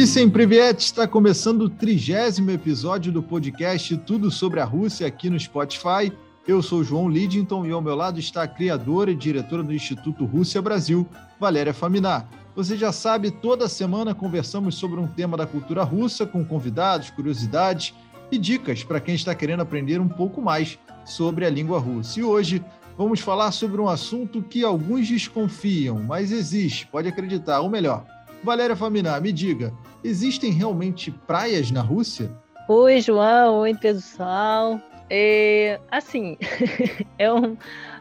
Vicem Privet está começando o trigésimo episódio do podcast Tudo sobre a Rússia aqui no Spotify. Eu sou João Lidington e ao meu lado está a criadora e diretora do Instituto Rússia Brasil, Valéria Faminar. Você já sabe, toda semana conversamos sobre um tema da cultura russa com convidados, curiosidades e dicas para quem está querendo aprender um pouco mais sobre a língua russa. E hoje vamos falar sobre um assunto que alguns desconfiam, mas existe, pode acreditar, ou melhor, Valéria Faminar, me diga, existem realmente praias na Rússia? Oi, João. Oi, pessoal. É, assim, é um,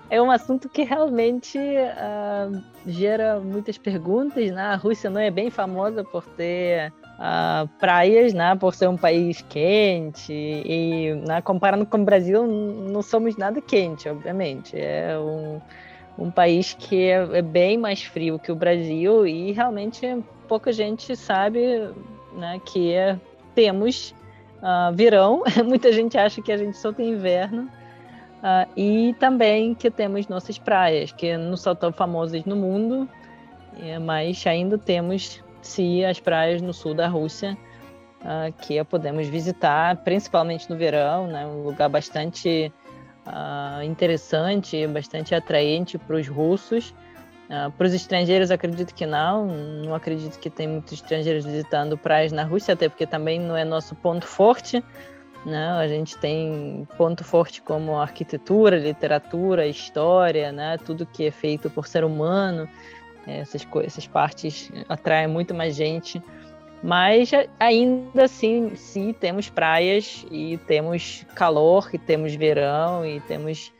é um assunto que realmente uh, gera muitas perguntas. Né? A Rússia não é bem famosa por ter uh, praias, né? por ser um país quente. E né? comparando com o Brasil, não somos nada quente, obviamente. É um, um país que é, é bem mais frio que o Brasil e realmente pouca gente sabe né, que é, temos uh, verão. Muita gente acha que a gente só tem inverno. Uh, e também que temos nossas praias, que não são tão famosas no mundo, é, mas ainda temos, sim, as praias no sul da Rússia, uh, que podemos visitar, principalmente no verão, né, um lugar bastante uh, interessante, bastante atraente para os russos. para os estrangeiros, acredito que não. Não acredito que tem muitos estrangeiros visitando praias na Rússia, até porque também não é nosso ponto forte. Né? A gente tem ponto forte como arquitetura, literatura, história, né? tudo que é feito por ser humano. Essas, essas partes atraem muito mais gente. Mas ainda assim, sim, temos praias e temos calor, e temos verão e temos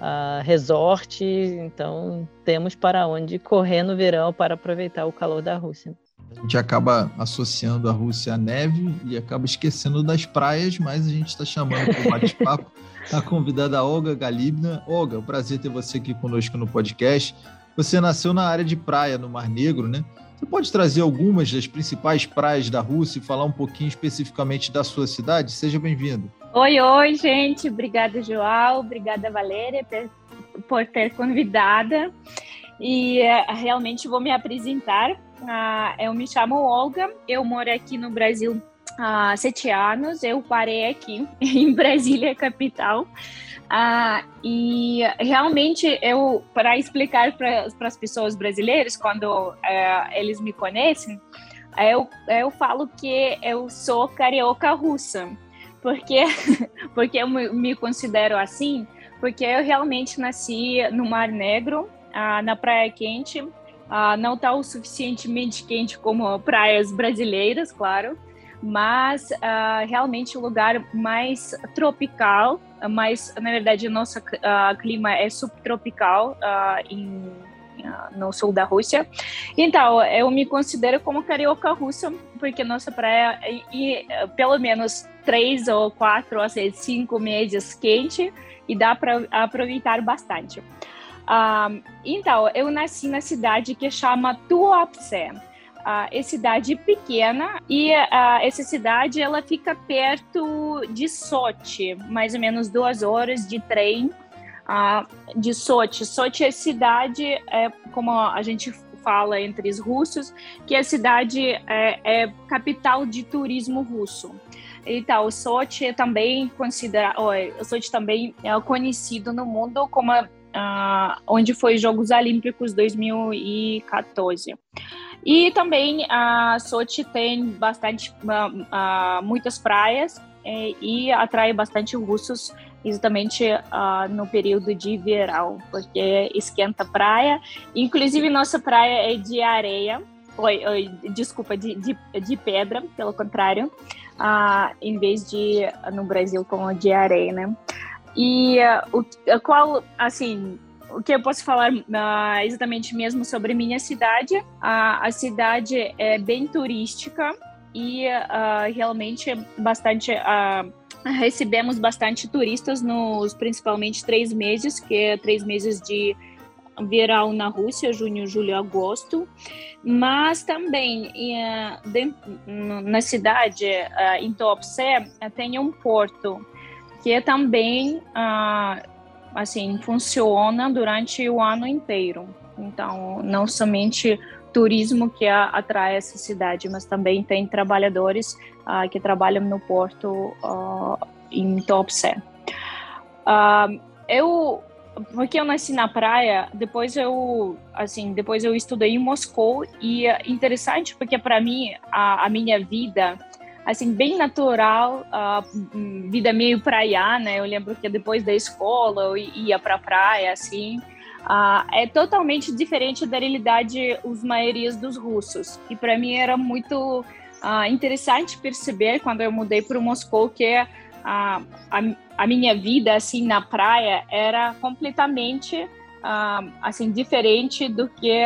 uh, resort, então temos para onde correr no verão para aproveitar o calor da Rússia. A gente acaba associando a Rússia à neve e acaba esquecendo das praias, mas a gente está chamando para o bate-papo a convidada Olga Galibna. Olga, é prazer ter você aqui conosco no podcast. Você nasceu na área de praia, no Mar Negro, né? Você pode trazer algumas das principais praias da Rússia e falar um pouquinho especificamente da sua cidade? Seja bem-vindo. Oi, oi, gente. Obrigada, João. Obrigada, Valéria, por ter convidada. E uh, realmente vou me apresentar. Uh, eu me chamo Olga, eu moro aqui no Brasil há sete anos. Eu parei aqui em Brasília, capital. Uh, e realmente eu, para explicar para as pessoas brasileiras, quando uh, eles me conhecem, eu, eu falo que eu sou carioca russa, porque, porque eu me considero assim, porque eu realmente nasci no Mar Negro, uh, na Praia Quente, não está o suficientemente quente como praias brasileiras, claro, mas uh, realmente o lugar mais tropical, mas na verdade nosso uh, clima é subtropical uh, em, no sul da Rússia. Então, eu me considero como carioca russa, porque nossa praia é, e, pelo menos três ou quatro, ou seja, cinco meses quente e dá para aproveitar bastante. então, eu nasci na cidade que chama Tuapse é cidade pequena e essa cidade ela fica perto de Sochi, mais ou menos duas horas de trem de Sochi. Sochi é cidade, é, como a gente fala entre os russos, que a cidade é, é capital de turismo russo. Então, Sochi é também considera, oh, Sochi também é conhecido no mundo como onde foi Jogos Olímpicos 2014. E também a Sochi tem bastante, uh, muitas praias e, e, atrai bastante russos exatamente uh, no período de verão, porque esquenta a praia. Inclusive, nossa praia é de areia, oi, oi desculpa, de, de, de, pedra, pelo contrário, em vez de no Brasil como de areia, né? E o, qual, assim, o que eu posso falar uh, exatamente mesmo sobre minha cidade? Uh, a cidade é bem turística e uh, realmente bastante recebemos bastante turistas nos principalmente três meses, que é três meses de verão na Rússia, junho, julho, agosto, mas também de, na cidade, em Topse, tem um porto que é também assim funciona durante o ano inteiro. Então, não somente turismo que atrai essa cidade, mas também tem trabalhadores uh, que trabalham no porto uh, em Tuapse. Uh, eu porque eu nasci na praia, depois eu assim, depois eu estudei em Moscou e é interessante porque para mim a, a, minha vida assim bem natural, a vida meio praiana, eu lembro que depois da escola eu ia para praia assim, Uh, é totalmente diferente da realidade os maiorias dos russos. E para mim era muito uh, interessante perceber quando eu mudei para Moscou que uh, a, a minha vida assim na praia era completamente assim diferente do que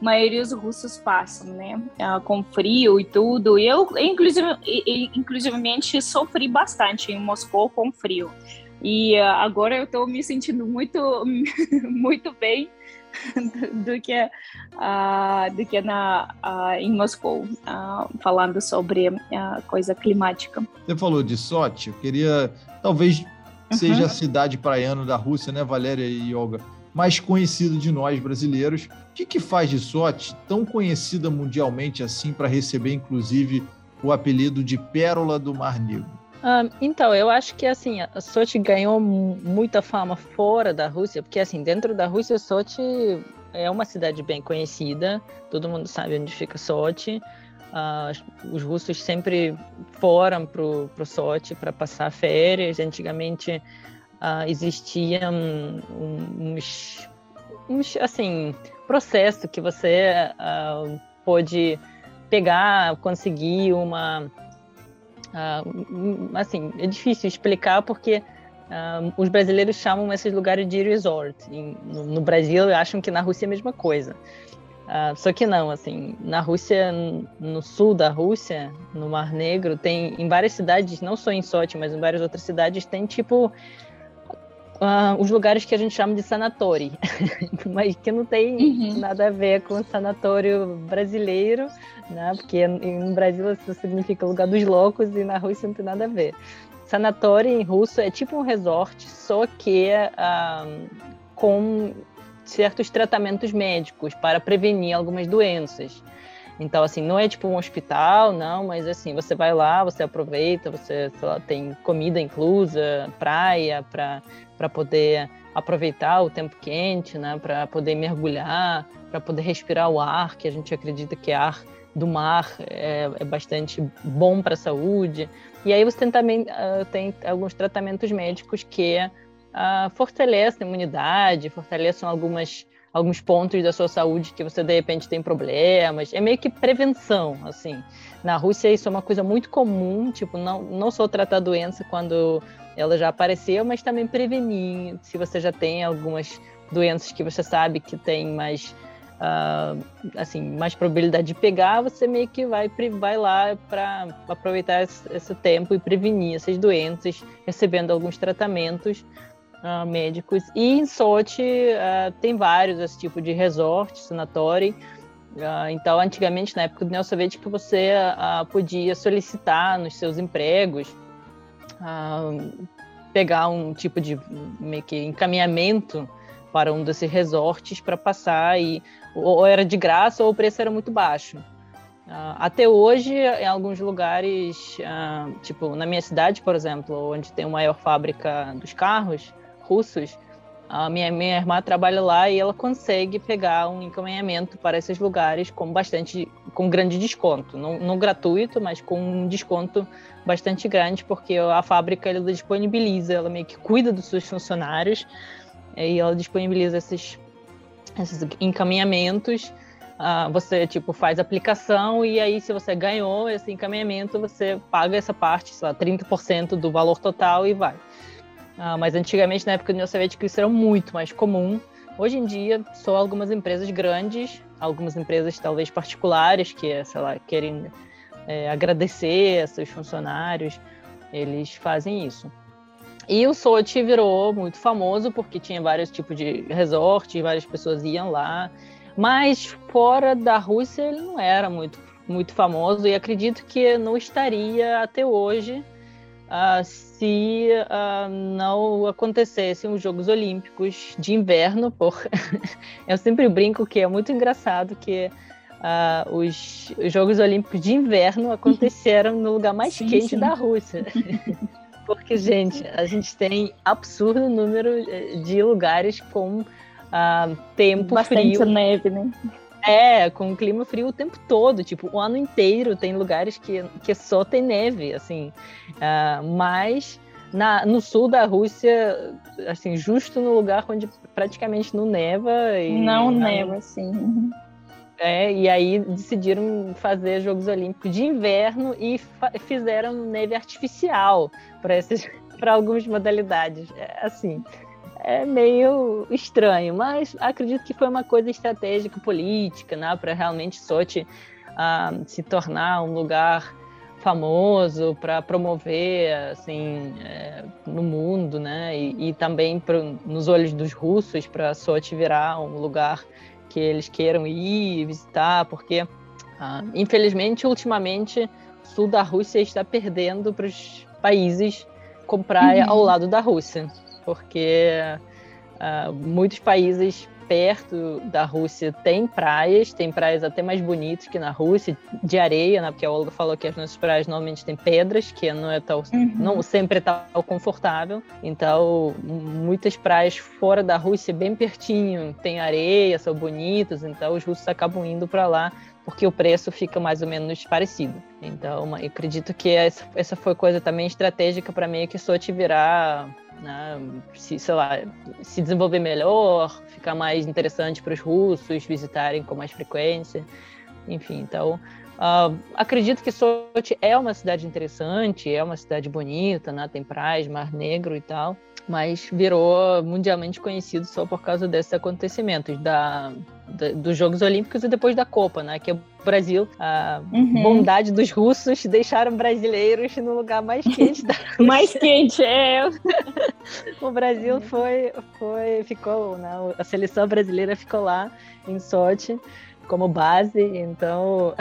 maioria dos russos passam, né? com frio e tudo. E eu, inclusive, inclusivamente, sofri bastante em Moscou com frio. E uh, agora eu estou me sentindo muito, muito bem do, do que, uh, do que na, uh, em Moscou, falando sobre a coisa climática. Você falou de Sochi, eu queria, talvez seja uhum. a cidade praiana da Rússia, né, Valéria e Olga? Mais conhecido de nós brasileiros. O que, que faz de Sochi tão conhecida mundialmente assim para receber, inclusive, o apelido de Pérola do Mar Negro? Um, então, eu acho que assim, a Sochi ganhou muita fama fora da Rússia, porque assim, dentro da Rússia, Sochi é uma cidade bem conhecida, todo mundo sabe onde fica Sochi. Uh, os russos sempre foram para o Sochi para passar férias. Antigamente uh, existiam uns, uns assim, processo que você uh, pôde pegar, conseguir uma Uh, assim, é difícil explicar porque uh, os brasileiros chamam esses lugares de resort. no, no, Brasil, acham que na Rússia é a mesma coisa. Uh, só que não, assim, na Rússia, no sul da Rússia, no Mar Negro, tem em várias cidades, não só em Sochi, mas em várias outras cidades, tem tipo Uh, os lugares que a gente chama de sanatório, mas que não tem uhum. nada a ver com sanatório brasileiro, né? Porque no Brasil isso significa lugar dos loucos e na Rússia não tem nada a ver. Sanatório em russo é tipo um resort, só que uh, com certos tratamentos médicos para prevenir algumas doenças. Então, assim, não é tipo um hospital, não, mas assim, você vai lá, você aproveita, você lá, tem comida inclusa, praia para poder aproveitar o tempo quente, né, para poder mergulhar, para poder respirar o ar, que a gente acredita que ar do mar é, é bastante bom para a saúde. E aí você tem também uh, tem alguns tratamentos médicos que uh, fortalecem a imunidade, fortalecem algumas alguns pontos da sua saúde que você de repente tem problemas. É meio que prevenção, assim. Na Rússia isso é uma coisa muito comum, tipo, não, não só tratar a doença quando ela já apareceu, mas também prevenir. Se você já tem algumas doenças que você sabe que tem mais uh, assim, mais probabilidade de pegar, você meio que vai, vai lá para aproveitar esse, esse tempo e prevenir essas doenças, recebendo alguns tratamentos uh, médicos. E em Sochi uh, tem vários esse tipo de resort, sanatório. Uh, então, antigamente, na época do União Soviética, você podia solicitar nos seus empregos pegar um tipo de meio que encaminhamento para um desses resorts para passar e ou era de graça ou o preço era muito baixo. Uh, até hoje, em alguns lugares, uh, tipo na minha cidade, por exemplo, onde tem a maior fábrica dos carros, russos, a minha, minha irmã trabalha lá e ela consegue pegar um encaminhamento para esses lugares com bastante, com grande desconto, não, não gratuito, mas com um desconto bastante grande, porque a fábrica ela disponibiliza, ela meio que cuida dos seus funcionários e ela disponibiliza esses, esses encaminhamentos. Uh, você tipo faz aplicação e aí se você ganhou esse encaminhamento você paga essa parte, sei lá, 30% do valor total e vai. Ah, mas antigamente, na época do União Soviética, isso era muito mais comum. Hoje em dia, só algumas empresas grandes, algumas empresas talvez particulares, que, sei lá, querem é, agradecer a seus funcionários, eles fazem isso. E o Sochi virou muito famoso porque tinha vários tipos de resorts, várias pessoas iam lá. Mas fora da Rússia ele não era muito, muito famoso e acredito que não estaria até hoje uh, se uh, não acontecessem os Jogos Olímpicos de inverno, por eu sempre brinco que é muito engraçado que uh, os, os, Jogos Olímpicos de Inverno aconteceram no lugar mais sim, quente sim. da Rússia. Porque, gente, a gente tem absurdo número de lugares com tempo Bastante frio. neve, né? É, com clima frio o tempo todo, tipo, o ano inteiro tem lugares que, que só tem neve, assim. Uh, mas na, no sul da Rússia, assim, justo no lugar onde praticamente não neva. E, não neva, sim. É, e aí decidiram fazer Jogos Olímpicos de inverno e fizeram neve artificial para algumas modalidades. É, assim, é meio estranho, mas acredito que foi uma coisa estratégica política, né, para realmente Sochi uh, se tornar um lugar famoso para promover assim é, no mundo, né? E, e também pro, nos olhos dos russos para Sochi virar um lugar que eles queiram ir visitar, porque ah, infelizmente ultimamente o sul da Rússia está perdendo para os países com praia uhum. ao lado da Rússia, porque ah, muitos países perto da Rússia tem praias, tem praias até mais bonitas que na Rússia, de areia, né? Porque a Olga falou que as nossas praias normalmente têm pedras, que não é tão, uhum. não sempre é tão confortável. Então, muitas praias fora da Rússia, bem pertinho, tem areia, são bonitas, então os russos acabam indo para lá porque o preço fica mais ou menos parecido. Então, eu acredito que essa, essa foi coisa também estratégica para meio que só te virar né? se, sei lá, se desenvolver melhor, ficar mais interessante para os russos visitarem com mais frequência, enfim, então uh, acredito que Sochi é uma cidade interessante, é uma cidade bonita, né? tem praias, mar negro e tal, mas virou mundialmente conhecido só por causa desses acontecimentos da, da, dos Jogos Olímpicos e depois da Copa, né? Que é o Brasil, a uhum. bondade dos russos deixaram brasileiros no lugar mais quente da Rússia. mais quente, é. O Brasil foi, foi, ficou, né? A seleção brasileira ficou lá em Sochi como base, então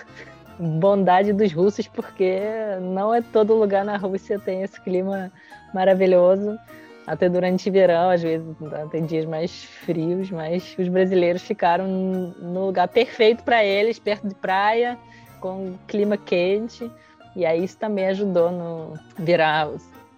bondade dos russos, porque não é todo lugar na Rússia tem esse clima maravilhoso. Até durante o verão, às vezes tem dias mais frios, mas os brasileiros ficaram no lugar perfeito para eles, perto de praia, com clima quente. E aí isso também ajudou no virar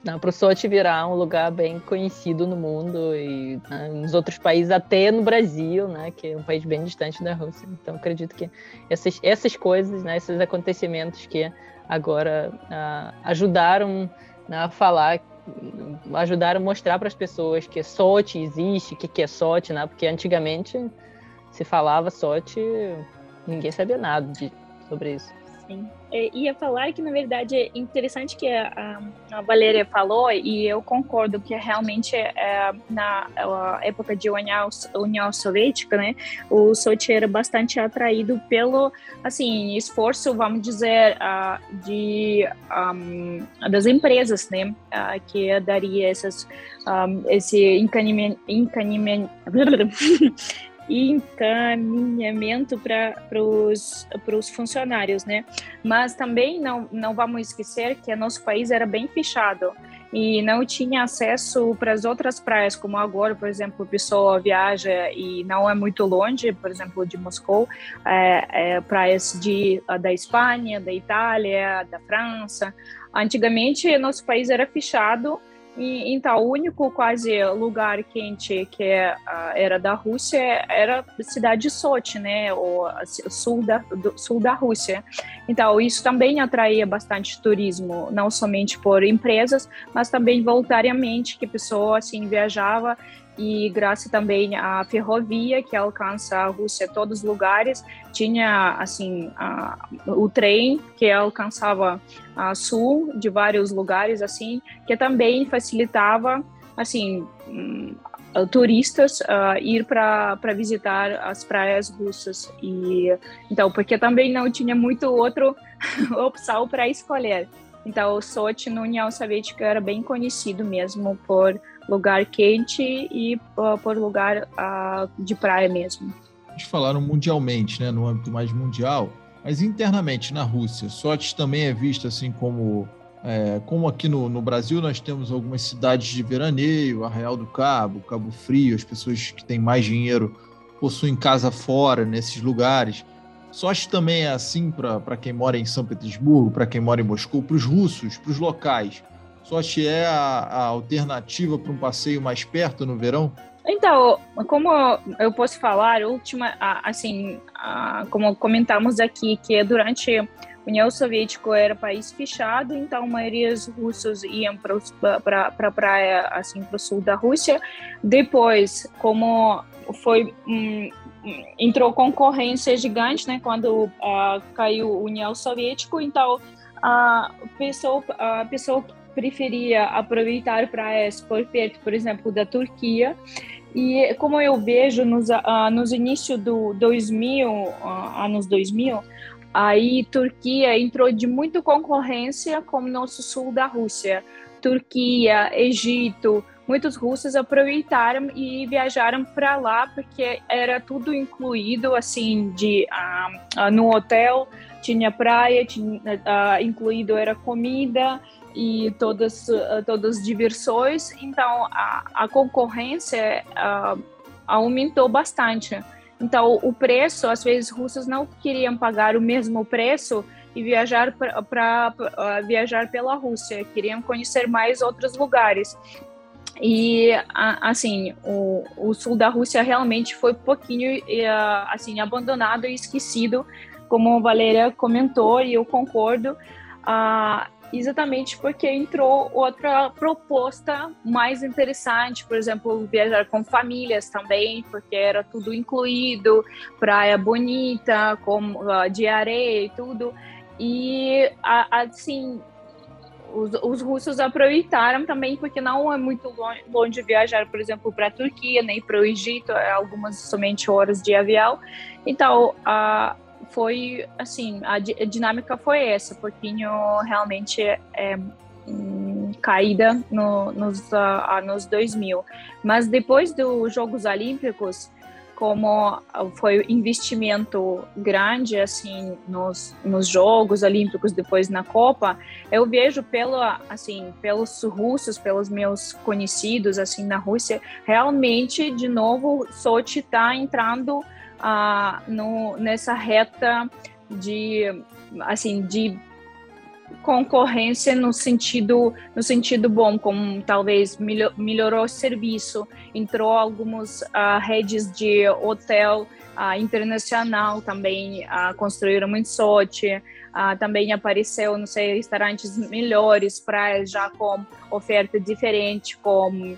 para o Sochi virar um lugar bem conhecido no mundo e né, nos outros países, até no Brasil, né, que é um país bem distante da Rússia. Então, acredito que essas, essas coisas, né, esses acontecimentos que agora uh, ajudaram né, a falar ajudaram a mostrar para as pessoas que sorte existe, o que, que é sorte, né? Porque antigamente se falava sorte, ninguém sabia nada de, sobre isso. Sim. É, ia falar que, na verdade, é interessante que a, a Valéria falou, e eu concordo que realmente é, na época de União, União Soviética, né, o Sochi era bastante atraído pelo, assim, esforço, vamos dizer, de, um, das empresas, né, que daria essas, um, esse encaminhamento, encaminhamento encaminhamento para os funcionários, né? Mas também não, não vamos esquecer que nosso país era bem fechado e não tinha acesso para as outras praias, como agora, por exemplo, a pessoa viaja e não é muito longe, por exemplo, de Moscou, é, é, praias de, da Espanha, da Itália, da França. Antigamente, nosso país era fechado então, o único quase lugar quente que uh, era da Rússia era a cidade de Sochi, né, o sul da, do, sul da Rússia. Então, isso também atraía bastante turismo, não somente por empresas, mas também voluntariamente, que a pessoa, assim, viajava e graças também à ferrovia que alcança a Rússia todos os lugares tinha assim a, o trem que alcançava a sul de vários lugares assim que também facilitava assim um, turistas uh, ir para visitar as praias russas. E então porque também não tinha muito outro opção para escolher. Então o Sochi na União Soviética era bem conhecido mesmo por lugar quente e uh, por lugar uh, de praia mesmo. Eles falaram mundialmente, né, no âmbito mais mundial, mas internamente na Rússia, Sochi também é vista assim como é, como aqui no, no, Brasil nós temos algumas cidades de veraneio, Arraial do Cabo, Cabo Frio, as pessoas que têm mais dinheiro possuem casa fora nesses lugares. Sochi também é assim para quem mora em São Petersburgo, para quem mora em Moscou, para os russos, para os locais. Sochi é a, a alternativa para um passeio mais perto no verão? Então, como eu posso falar, última, assim, como comentamos aqui, que durante a União Soviética era país fechado, então a maioria dos russos iam para a praia, assim, para o sul da Rússia. Depois, como foi hum, entrou concorrência gigante, né, quando uh, caiu a União Soviética, então a pessoa, a pessoa preferia aproveitar praias por perto, por exemplo, da Turquia. E como eu vejo nos, uh, nos inícios do 2000, uh, anos 2000, aí Turquia entrou de muita concorrência com o nosso sul da Rússia. Turquia, Egito, muitos russos aproveitaram e viajaram para lá porque era tudo incluído assim de uh, no hotel tinha praia tinha, uh, incluído era comida e todas todas as diversões. Então a, a concorrência aumentou bastante. Então o preço às vezes russos não queriam pagar o mesmo preço e viajar para viajar pela Rússia. Queriam conhecer mais outros lugares. E, assim, o, o sul da Rússia realmente foi um pouquinho, assim, abandonado e esquecido, como a Valéria comentou, e eu concordo, uh, exatamente porque entrou outra proposta mais interessante, por exemplo, viajar com famílias também, porque era tudo incluído, praia bonita, com, uh, de areia e tudo. E, assim, os, os, russos aproveitaram também, porque não é muito longe, longe viajar, por exemplo, para a Turquia, nem para o Egito, é algumas somente horas de avião. Então, a, foi assim, a, a dinâmica foi essa, pouquinho realmente é, hum, caída no, nos anos 2000. Mas depois dos Jogos Olímpicos, como foi investimento grande assim nos, nos Jogos Olímpicos depois na Copa eu vejo pelo assim pelos russos pelos meus conhecidos assim na Rússia realmente de novo Sochi está entrando ah, no, nessa reta de assim de concorrência no sentido no sentido bom, como talvez melhorou o serviço, entrou algumas uh, redes de hotel uh, internacional também uh, construíram em Sochi, também apareceu, não sei, restaurantes melhores, praias já com oferta diferente, com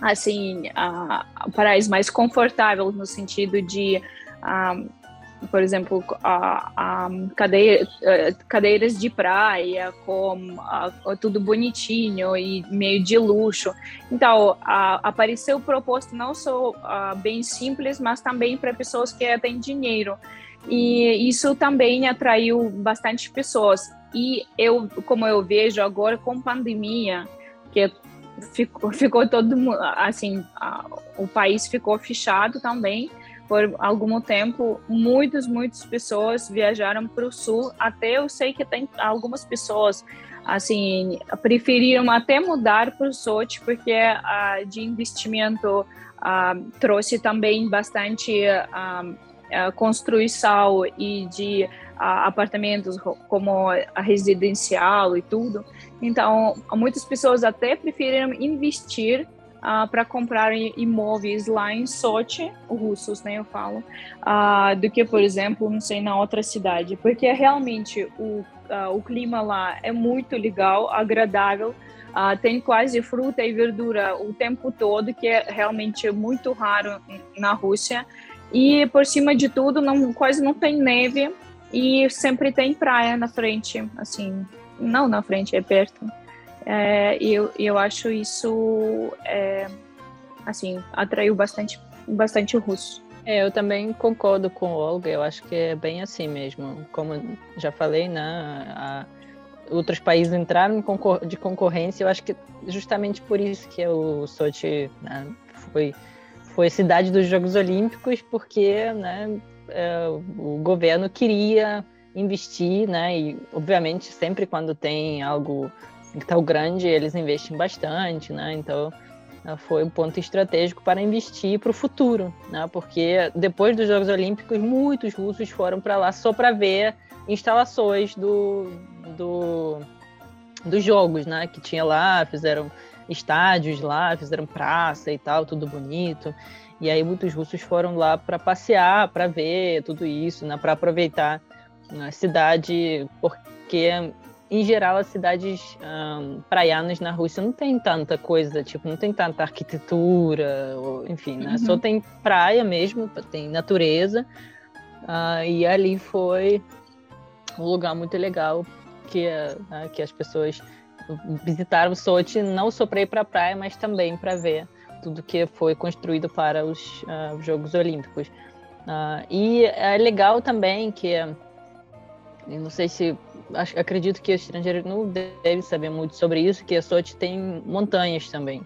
assim, uh, praias mais confortáveis no sentido de por exemplo, a, a cadeira, eh, cadeiras de praia, com a, tudo bonitinho e meio de luxo. Então, a, apareceu proposto não só bem simples, mas também para pessoas que têm dinheiro. E isso também atraiu bastante pessoas. E eu, como eu vejo agora com pandemia, que ficou, ficou todo assim, o país ficou fechado também por algum tempo, muitas, muitas pessoas viajaram para o sul. Até eu sei que tem algumas pessoas, assim, preferiram até mudar para o Sochi, porque uh, de investimento trouxe também bastante construção e de apartamentos como a residencial e tudo. Então, muitas pessoas até preferiram investir uh, para comprar imóveis lá em Sochi, russos, né, eu falo, uh, do que, por exemplo, não sei, na outra cidade, porque realmente o, uh, o clima lá é muito legal, agradável, tem quase fruta e verdura o tempo todo, que é realmente muito raro na Rússia, e por cima de tudo, não, quase não tem neve, e sempre tem praia na frente, assim, não na frente, é perto. É, e eu, eu acho isso, é, assim, atraiu bastante, bastante russo. É, eu também concordo com o Olga, eu acho que é bem assim mesmo. Como já falei, né, a, outros países entraram de concorrência, eu acho que justamente por isso que o Sochi né, foi, foi cidade dos Jogos Olímpicos, porque né, é, o governo queria investir, né, e obviamente sempre quando tem algo então, grande eles investem bastante, né? Então, uh, foi um ponto estratégico para investir para o futuro, né? porque depois dos Jogos Olímpicos, muitos russos foram para lá só para ver instalações do, do, dos jogos né? que tinha lá, fizeram estádios lá, fizeram praça e tal, tudo bonito. E aí muitos russos foram lá para passear, para ver tudo isso, né, para aproveitar a cidade, porque em geral as cidades um, praianas na Rússia não tem tanta coisa, tipo, não tem tanta arquitetura, ou, enfim, né? Uhum. Só tem praia mesmo, tem natureza. Uh, e ali foi um lugar muito legal que, uh, que as pessoas visitaram Sochi não só para ir para a praia, mas também para ver tudo que foi construído para os uh, Jogos Olímpicos. Uh, e é legal também que, não sei se, acho, acredito que o estrangeiro não deve saber muito sobre isso, que a Sochi tem montanhas também.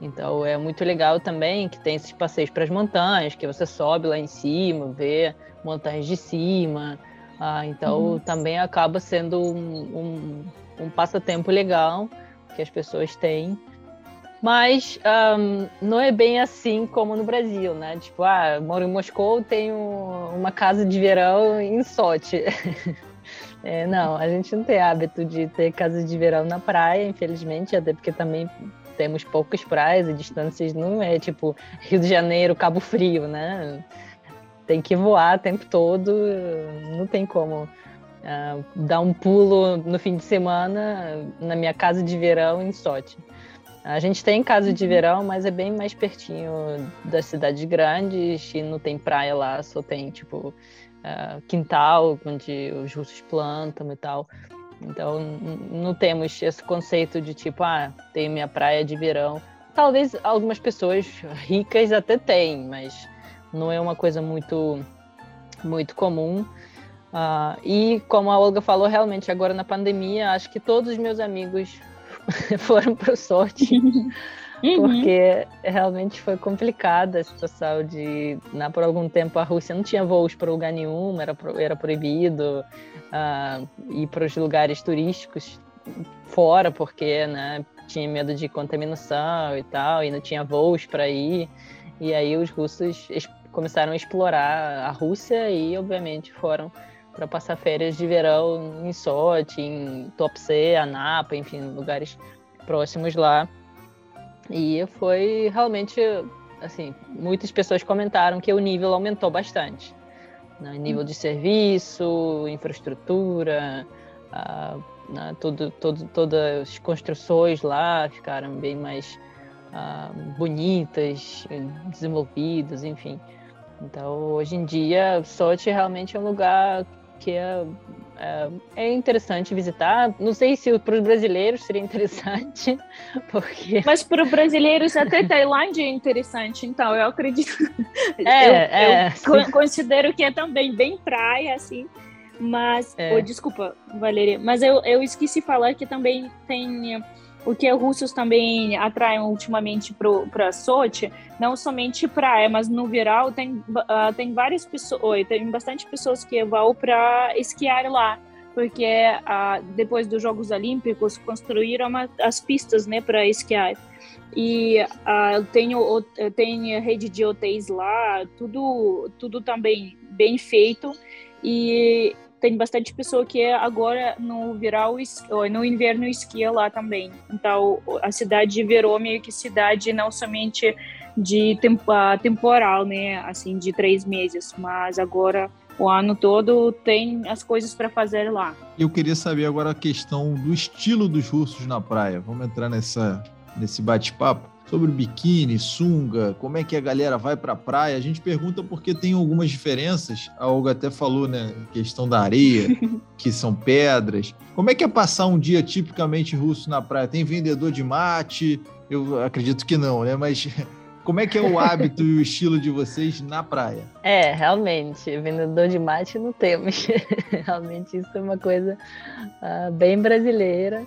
Então é muito legal também que tem esses passeios para as montanhas, que você sobe lá em cima, vê montanhas de cima. Ah, então uhum. também acaba sendo um, um, um passatempo legal que as pessoas têm mas um, não é bem assim como no Brasil, né? Tipo, ah, moro em Moscou, tenho uma casa de verão em Sochi. é, não, a gente não tem hábito de ter casa de verão na praia, infelizmente, até porque também temos poucas praias e distâncias não é tipo Rio de Janeiro, Cabo Frio, né? Tem que voar o tempo todo, não tem como uh, dar um pulo no fim de semana na minha casa de verão em Sochi. A gente tem casa de uhum. verão, mas é bem mais pertinho das cidades grandes e não tem praia lá, só tem tipo uh, quintal onde os russos plantam e tal. Então não temos esse conceito de tipo, ah, tem minha praia de verão. Talvez algumas pessoas ricas até têm, mas não é uma coisa muito muito comum. Uh, e como a Olga falou, realmente agora na pandemia, acho que todos os meus amigos foram para o sorte. Uhum. Porque realmente foi complicada a situação de, né, por algum tempo a Rússia não tinha voos para lugar nenhum, era, era proibido uh, ir para os lugares turísticos fora, porque né, tinha medo de contaminação e tal, e não tinha voos para ir. E aí os russos começaram a explorar a Rússia e, obviamente, foram para passar férias de verão em Sochi, em Tuapse, Anapa, enfim, lugares próximos lá. E foi realmente, assim, muitas pessoas comentaram que o nível aumentou bastante. Né? Nível de serviço, infraestrutura, uh, né? Todas as construções lá ficaram bem mais uh, bonitas, desenvolvidas, enfim. Então, hoje em dia, Sochi realmente é um lugar que é, é, é interessante visitar. Não sei se para os brasileiros seria interessante, porque. Mas para os brasileiros até Tailândia é interessante, então eu acredito. É, eu, é, eu considero que é também bem praia, assim. Mas, é. oh, desculpa, Valeria, mas eu, eu esqueci de falar que também tem o que os russos também atraem ultimamente para Sochi, não somente praia, mas no verão tem, uh, tem várias pessoas, tem bastante pessoas que vão para esquiar lá, porque uh, depois dos Jogos Olímpicos construíram uma, as pistas né, para esquiar. E uh, tem, tem rede de hotéis lá, tudo, tudo também bem feito. E tem bastante pessoa que agora no verão, no inverno esquia lá também. Então a cidade virou meio que cidade não somente de tempo, temporal, né, assim de três meses, mas agora o ano todo tem as coisas para fazer lá. Eu queria saber agora a questão do estilo dos russos na praia. Vamos entrar nessa nesse bate-papo sobre biquíni, sunga, como é que a galera vai para a praia. A gente pergunta porque tem algumas diferenças. A Olga até falou, né, questão da areia, que são pedras. Como é que é passar um dia tipicamente russo na praia? Tem vendedor de mate? Eu acredito que não, né? Mas como é que é o hábito e o estilo de vocês na praia? É, realmente, vendedor de mate não temos. realmente isso é uma coisa uh, bem brasileira.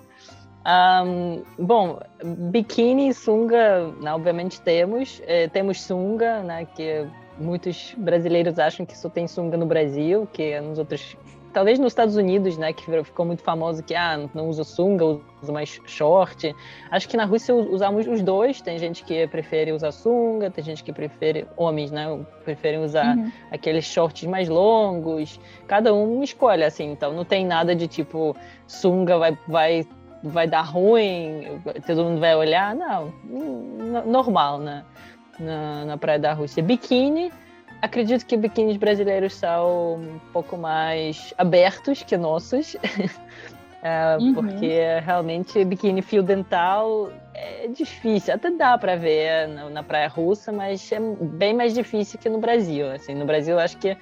Um, bom, biquíni e sunga, né, obviamente temos. É, temos sunga, né, que muitos brasileiros acham que só tem sunga no Brasil, que nos outros talvez nos Estados Unidos, né, que ficou muito famoso que ah, não usa sunga, usa mais short. Acho que na Rússia usamos os dois. Tem gente que prefere usar sunga, tem gente que prefere homens, né, preferem usar uhum. aqueles shorts mais longos. Cada um escolhe assim. Então não tem nada de tipo sunga vai vai vai dar ruim, todo mundo vai olhar. Não, normal, né? Na, na praia da Rússia. Biquíni acredito que biquínis brasileiros são um pouco mais abertos que nossos. é, uhum. Porque realmente biquíni fio dental é difícil. Até dá para ver na, na, praia russa, mas é bem mais difícil que no Brasil. Assim, no Brasil, acho que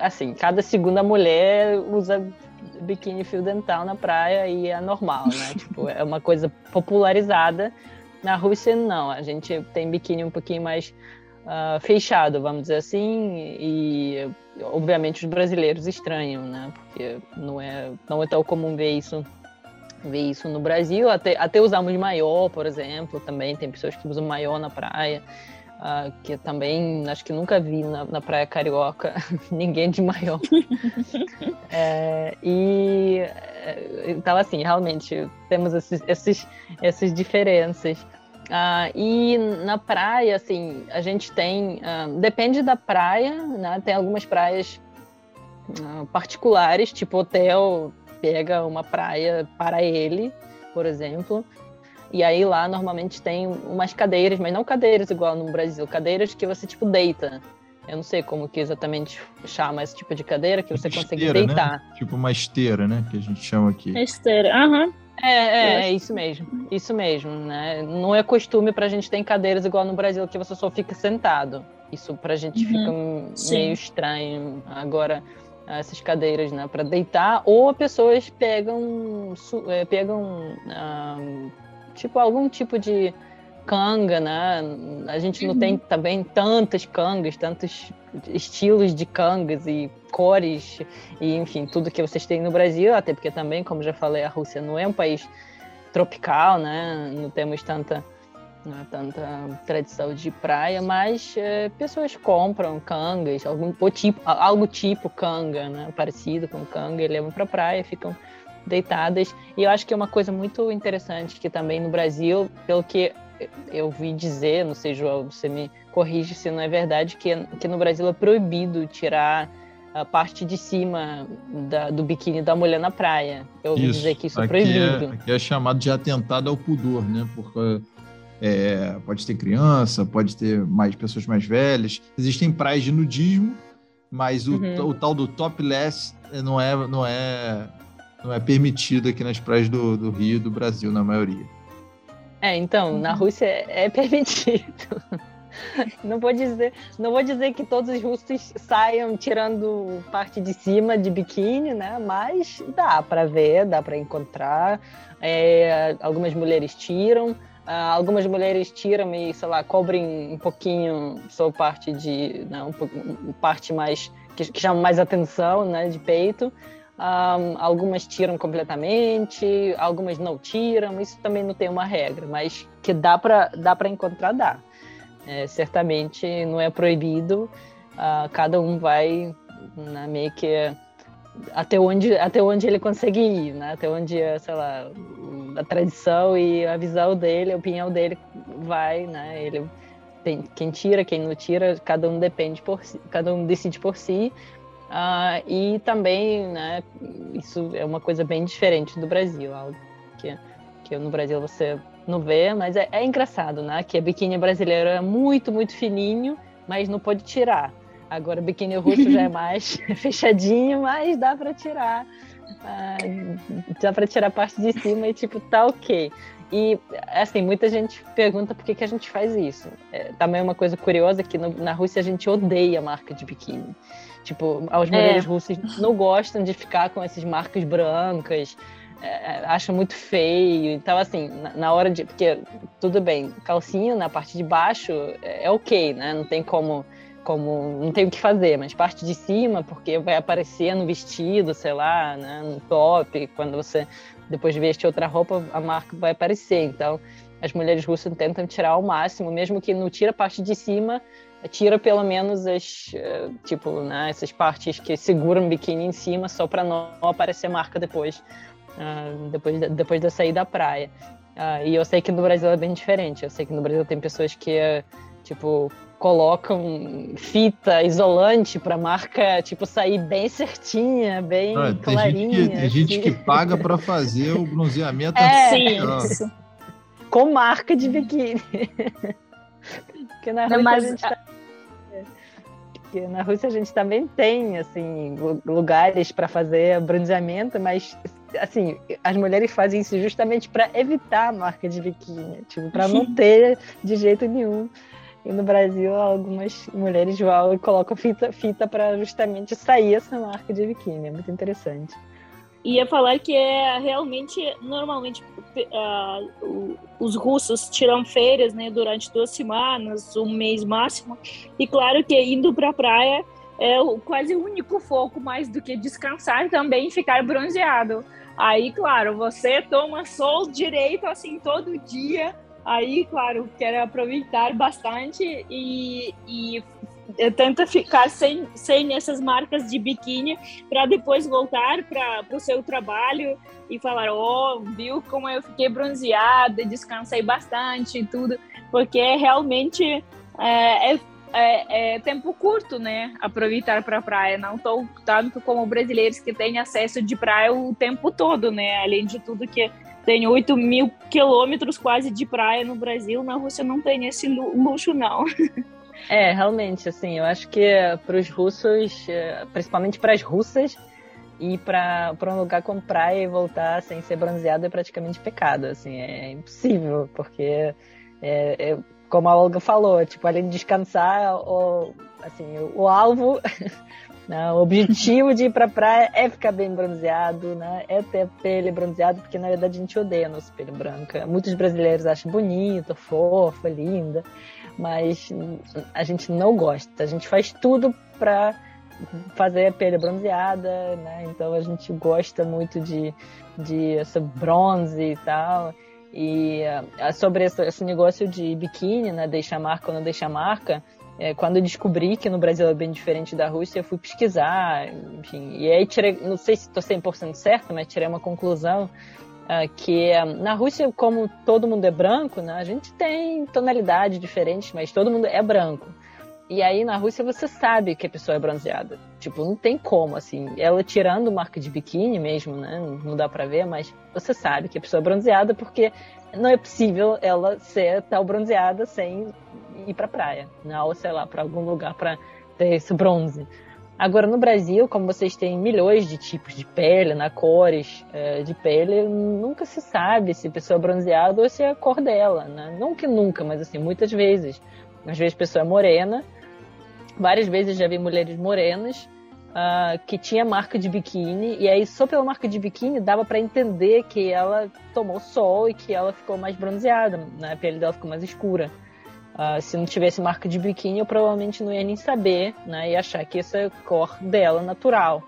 assim, cada segunda mulher usa biquíni fio dental na praia e é normal, né? tipo, é uma coisa popularizada. Na Rússia, não. A gente tem biquíni um pouquinho mais uh, fechado, vamos dizer assim, e obviamente os brasileiros estranham, né? Porque não é, não é tão comum ver isso ver isso no Brasil, até, até usamos maior, por exemplo, também tem pessoas que usam maior na praia, uh, que também acho que nunca vi na, na praia carioca ninguém de maior. é, e então assim, realmente temos esses, esses, essas diferenças. Uh, e na praia, assim, a gente tem. Uh, depende da praia, né? Tem algumas praias particulares, tipo hotel pega uma praia para ele, por exemplo. E aí lá normalmente tem umas cadeiras, mas não cadeiras igual no Brasil, cadeiras que você tipo deita. Eu não sei como que exatamente chama esse tipo de cadeira que você esteira, consegue né? deitar. Né? Tipo uma esteira, né? Que a gente chama aqui. Esteira, aham. Uhum. É, é, é, isso mesmo, isso mesmo, né? Não é costume para a gente ter cadeiras igual no Brasil que você só fica sentado. Isso para a gente uhum, fica meio estranho. Agora essas cadeiras, né, para deitar, ou pessoas pegam, é, pegam ah, tipo algum tipo de canga, né? A gente não uhum. tem também tantas cangas, tantos estilos de cangas e cores e enfim, tudo que vocês têm no Brasil, até porque também, como já falei, a Rússia não é um país tropical, né? Não temos tanta não é tanta tradição de praia, mas é, pessoas compram cangas, algum tipo, algo tipo canga, né? Parecido com canga, e levam para praia, ficam deitadas. E eu acho que é uma coisa muito interessante que também no Brasil, pelo que eu vi dizer, não sei, João, você me corrige se não é verdade, que, que no Brasil é proibido tirar a parte de cima da, do biquíni da mulher na praia. Eu ouvi isso. dizer que isso é aqui é proibido. É, aqui é chamado de atentado ao pudor, né? Porque é, pode ter criança, pode ter mais pessoas mais velhas. Existem praias de nudismo, mas o, uhum. o tal do topless não é, não é, não é permitido aqui nas praias do, do Rio do Brasil, na maioria. É, então, na uhum. Rússia é permitido. Não vou dizer, não vou dizer que todos os russos saiam tirando parte de cima de biquíni, né? Mas dá para ver, dá para encontrar. É, algumas mulheres tiram, ah, algumas mulheres tiram e, sei lá, cobrem um pouquinho só parte de, né, um, parte mais que, que chama mais atenção, né, de peito. Um, algumas tiram completamente, algumas não tiram, isso também não tem uma regra, mas que dá para dá encontrar, dá. É, certamente não é proibido, uh, cada um vai né, meio que até onde, até onde ele consegue ir, né? até onde, sei lá, a tradição e a visão dele, a opinião dele vai, né? ele tem, quem tira, quem não tira, cada um depende por si, cada um decide por si, Uh, e também, né, isso é uma coisa bem diferente do Brasil, algo que, que no Brasil você não vê, mas é, é engraçado, né? Que a biquíni brasileira é muito, muito fininho, mas não pode tirar. Agora, o biquíni russo já é mais fechadinho, mas dá para tirar. Uh, dá para tirar a parte de cima e, tipo, tá ok. E, assim, muita gente pergunta por que, que a gente faz isso. É, também é uma coisa curiosa que no, na Rússia a gente odeia a marca de biquíni. Tipo, as mulheres é. russas não gostam de ficar com essas marcas brancas, é, acham muito feio. Então, assim, na, na, hora de. Porque, tudo bem, calcinha na parte de baixo é, é ok, né? Não tem como. Como, não tem o que fazer, mas parte de cima, porque vai aparecer no vestido, sei lá, né, no top, quando você depois veste outra roupa, a marca vai aparecer. Então, as mulheres russas tentam tirar ao máximo, mesmo que não tira a parte de cima, tira pelo menos as, uh, tipo, né, essas partes que seguram o biquíni em cima só para não aparecer marca depois, uh, depois, de, depois da sair da praia. Uh, e eu sei que no Brasil é bem diferente. Eu sei que no Brasil tem pessoas que, tipo, colocam fita isolante para marca tipo sair bem certinha, bem ah, clarinha. Tem gente que, tem gente que paga para fazer o bronzeamento é, assim. Com marca de biquíni. Porque na Não, mas... a gente tá... Porque na Rússia a gente também tem assim lugares para fazer bronzeamento, mas assim as mulheres fazem isso justamente para evitar a marca de biquíni, tipo para não ter de jeito nenhum. E no Brasil, algumas mulheres vão e colocam fita, fita para justamente sair essa marca de biquíni. É muito interessante. Ia falar que é realmente, normalmente, uh, os russos tiram férias né, durante duas semanas, um mês máximo. E claro que indo para a praia é o, quase o único foco, mais do que descansar, também ficar bronzeado. Aí, claro, você toma sol direito assim todo dia Aí, claro, quero aproveitar bastante e, e tenta ficar sem, sem essas marcas de biquíni para depois voltar para o seu trabalho e falar, oh, viu como eu fiquei bronzeada, descansei bastante e tudo, porque realmente é, é, é, é tempo curto, né? Aproveitar para a praia. Não estou tanto como brasileiros que têm acesso de praia o tempo todo, né? Além de tudo que tem 8 mil quilômetros quase de praia no Brasil, na Rússia não tem esse luxo, não. É, realmente, assim, eu acho que para os russos, é, principalmente para as russas, ir para um lugar com praia e voltar sem ser bronzeado é praticamente pecado, assim, é impossível, porque, é, é, como a Olga falou, tipo, além de descansar, o, assim, o, o alvo Né? O objetivo de ir pra praia é ficar bem bronzeado, né? É ter pele bronzeado, porque na verdade a gente odeia nossa pele branca. Muitos brasileiros acham bonito, fofa, linda, mas a gente não gosta. A gente faz tudo pra fazer a pele bronzeada, né? Então a gente gosta muito de, de essa bronze e tal. E uh, sobre esse, esse, negócio de biquíni, né? Deixa marca ou não deixa marca, é, quando eu descobri que no Brasil é bem diferente da Rússia, eu fui pesquisar, enfim. E aí tirei, não sei se estou 100% certo, mas tirei uma conclusão que uh, na Rússia, como todo mundo é branco, né, a gente tem tonalidade diferente, mas todo mundo é branco. E aí na Rússia você sabe que a pessoa é bronzeada. Tipo, não tem como, assim. Ela tirando marca de biquíni mesmo, né? Não dá pra ver, mas você sabe que a pessoa é bronzeada porque não é possível ela ser tal bronzeada sem ir pra praia, né? ou sei lá, para algum lugar para ter esse bronze. Agora, no Brasil, como vocês têm milhões de tipos de pele, na né, cores é, de pele, nunca se sabe se a pessoa é bronzeada ou se é a cor dela, né? Não que nunca, mas assim, muitas vezes. Às vezes a pessoa é morena, várias vezes já vi mulheres morenas uh, que tinha marca de biquíni, e aí só pela marca de biquíni dava para entender que ela tomou sol e que ela ficou mais bronzeada, né? a pele dela ficou mais escura. Uh, se não tivesse marca de biquíni, eu provavelmente não ia nem saber, né? E achar que essa é a cor dela natural.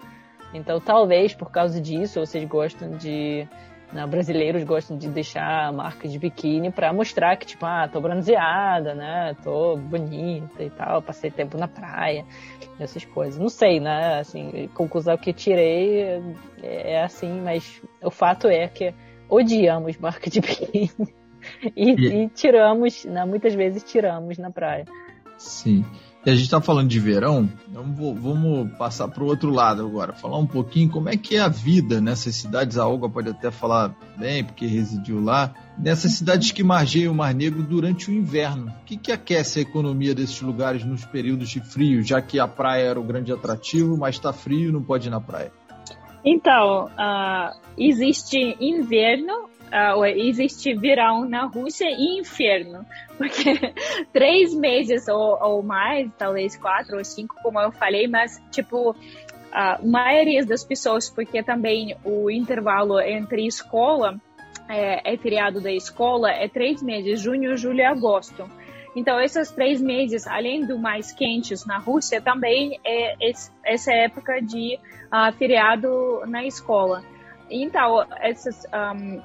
Então, talvez por causa disso, vocês gostam de. Né, brasileiros gostam de deixar marca de biquíni para mostrar que, tipo, ah, tô bronzeada, né? Tô bonita e tal, passei tempo na praia, essas coisas. Não sei, né? Assim, conclusão que tirei é, é assim, mas o fato é que odiamos marca de biquíni. E, e... e tiramos, né, muitas vezes tiramos na praia. Sim. E a gente está falando de verão, então vamos passar para o outro lado agora, falar um pouquinho como é que é a vida nessas cidades. A Olga pode até falar bem, porque residiu lá. Nessas cidades que margeiam o Mar Negro durante o inverno. O que, que aquece a economia desses lugares nos períodos de frio, já que a praia era o grande atrativo, mas está frio e não pode ir na praia? Então, uh, existe inverno uh, existe verão na Rússia e inferno, porque três meses ou, ou, mais, talvez quatro ou cinco, como eu falei, mas tipo a maioria das pessoas, porque também o intervalo entre escola é, é feriado da escola é três meses, junho, julho e agosto. Então, esses três meses, além do mais quentes na Rússia, também é essa época de uh, feriado na escola. Então, essas um,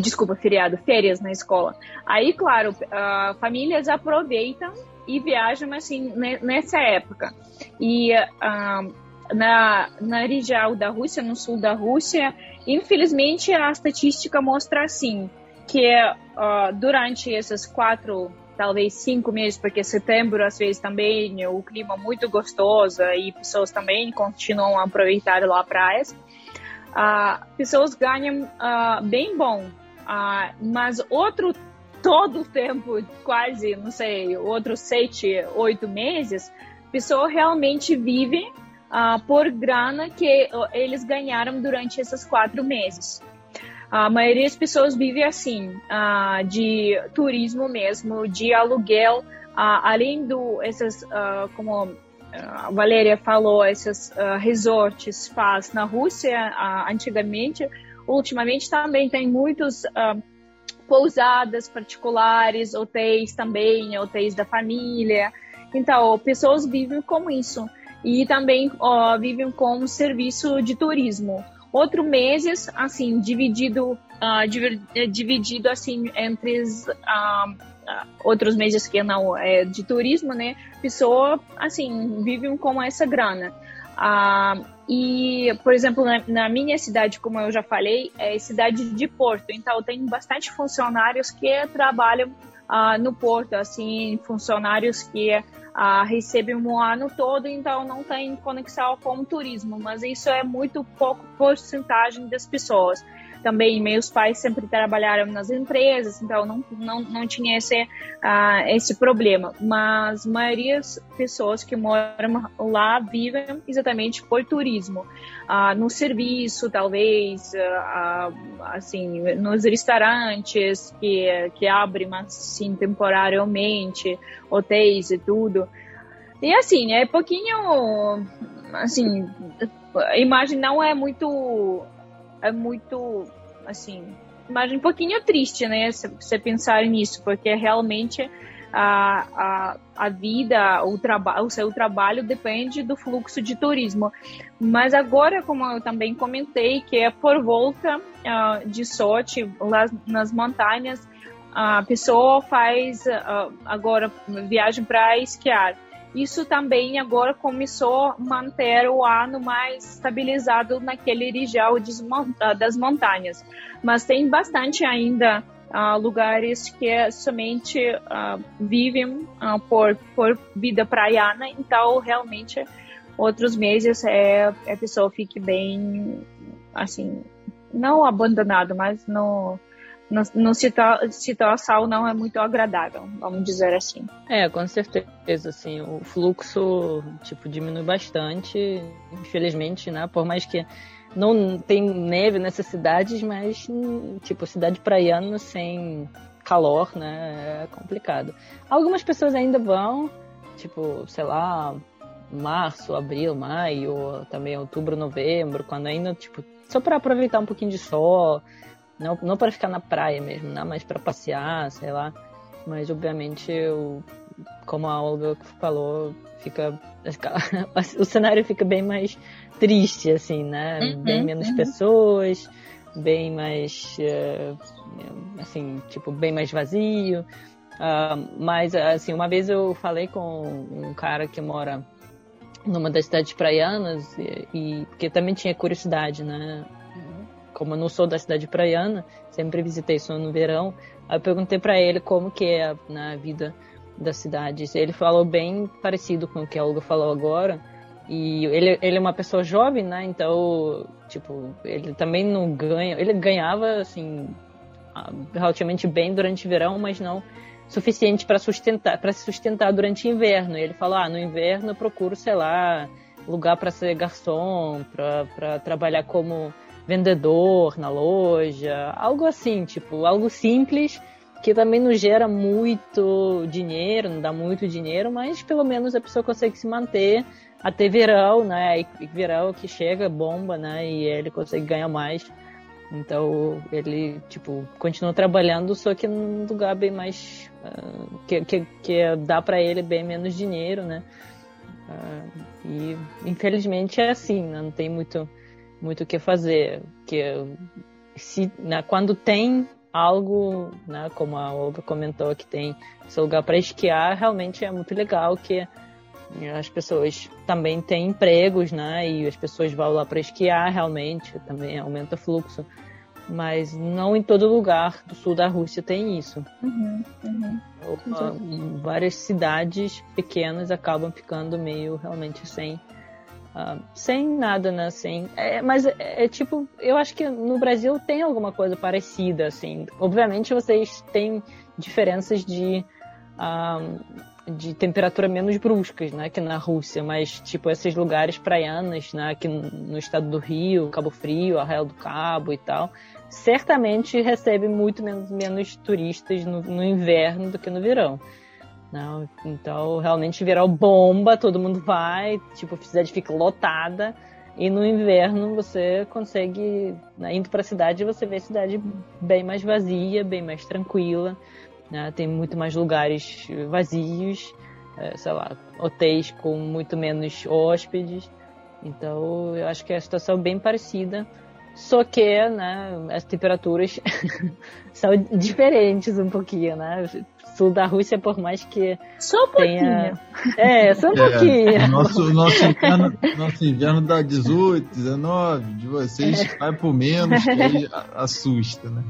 desculpa, feriado, férias na escola. Aí, claro, uh, famílias aproveitam e viajam assim nessa época. E uh, na, na região da Rússia, no sul da Rússia, infelizmente a estatística mostra assim que uh, durante esses quatro, talvez cinco meses, porque setembro às vezes também o clima muito gostoso e pessoas também continuam a aproveitar lá praias, uh, pessoas ganham uh, bem bom, mas outro todo o tempo, quase, não sei, outros sete, oito meses, pessoa realmente vive uh, por grana que eles ganharam durante esses quatro meses. A maioria das pessoas vive assim, de turismo mesmo, de aluguel, além do esses, uh, como a Valéria falou, esses resorts faz na Rússia antigamente, ultimamente também tem muitos pousadas particulares, hotéis também, hotéis da família. Então, pessoas vivem com isso e também ó, vivem com serviço de turismo. Outro meses, assim, dividido, uh, dividido assim entre uh, outros meses que não é de turismo, né? Pessoa, assim, vivem com essa grana. Uh, e, por exemplo, na, na, minha cidade, como eu já falei, é cidade de Porto. Então, tem bastante funcionários que trabalham uh, no Porto, assim, funcionários que uh, recebem um ano todo, então não tem conexão com o turismo, mas isso é muito pouco porcentagem das pessoas. Também meus pais sempre trabalharam nas empresas, então não, não, não tinha esse, uh, esse problema. Mas a maioria das pessoas que moram lá vivem exatamente por turismo. Uh, no serviço, talvez, uh, assim, nos restaurantes que, que abrem, mas assim, temporariamente, hotéis e tudo. E assim, é pouquinho, assim, a imagem não é muito é muito, assim, imagem um pouquinho triste, né? Se você pensar nisso, porque realmente a, a, a vida, o, o seu trabalho depende do fluxo de turismo. Mas agora, como eu também comentei, que é por volta uh, de sorte, lá nas montanhas, a pessoa faz uh, agora viagem para esquiar isso também agora começou a manter o ano mais estabilizado naquele região ah, das montanhas. Mas tem bastante ainda uh, lugares que somente uh, vivem uh, por, por vida praiana, então realmente outros meses é, a pessoa fique bem, assim, não abandonado, mas no no, no situa situação não é muito agradável, vamos dizer assim. É, com certeza, assim, o fluxo, tipo, diminui bastante, infelizmente, né, por mais que não tem neve nessas cidades, mas, tipo, cidade praiana sem calor, né, é complicado. Algumas pessoas ainda vão, tipo, sei lá, março, abril, maio, também outubro, novembro, quando ainda, tipo, só para aproveitar um pouquinho de sol, não, não para ficar na praia mesmo, né? mas para passear, sei lá. Mas obviamente, eu, como a Olga falou, fica o cenário fica bem mais triste, assim, né? Uhum, bem menos uhum. pessoas, bem mais, uh, assim, tipo, bem mais vazio. Uh, mas, assim, uma vez eu falei com um cara que mora numa das cidades praianas e, e porque também tinha curiosidade, né? Como eu não sou da cidade praiana, sempre visitei só no verão, aí eu perguntei para ele como que é na vida da cidade. Ele falou bem parecido com o que a Olga falou agora. E ele, ele é uma pessoa jovem, né? Então, tipo, ele também não ganha. Ele ganhava, assim, relativamente bem durante o verão, mas não suficiente para sustentar, para se sustentar durante o inverno. E ele falou: ah, no inverno eu procuro, sei lá, lugar para ser garçom, para trabalhar como vendedor na loja, algo assim, tipo, algo simples que também não gera muito dinheiro, não dá muito dinheiro, mas pelo menos a pessoa consegue se manter até verão, né? E verão que chega, bomba, né? E ele consegue ganhar mais. Então ele, tipo, continua trabalhando, só que num lugar bem mais. Uh, que, que, que dá para ele bem menos dinheiro, né? Uh, e infelizmente é assim, né? não tem muito muito o que fazer. Que se, né, quando tem algo, né, como a Olga comentou, que tem seu lugar para esquiar, realmente é muito legal que as pessoas também têm empregos, né, e as pessoas vão lá para esquiar, realmente, também aumenta o fluxo. Mas não em todo lugar do sul da Rússia tem isso. Uhum, uhum. várias cidades pequenas acabam ficando meio realmente sem Uh, sem nada, né? Sem, é, mas é, é, tipo, eu acho que no Brasil tem alguma coisa parecida, assim. Obviamente vocês têm diferenças de, uh, de temperatura menos bruscas, né? Que na Rússia, mas tipo esses lugares praianos, né? Aqui no estado do Rio, Cabo Frio, Arraial do Cabo e tal, certamente recebe muito menos, menos turistas no, no inverno do que no verão. Não, então realmente virar bomba, todo mundo vai, tipo, a cidade fica lotada. E no inverno você consegue, né, indo para a cidade, você vê a cidade bem mais vazia, bem mais tranquila. Né? Tem muito mais lugares vazios, é, sei lá, hotéis com muito menos hóspedes. Então eu acho que é a situação bem parecida. Só que, né, as temperaturas são diferentes um pouquinho, né? Sul da Rússia, por mais que. Só um tenha... pouquinho. É, só um é, pouquinho. Nosso, nosso, inverno, nosso inverno dá 18, 19, de vocês é. vai por menos, que aí assusta, né?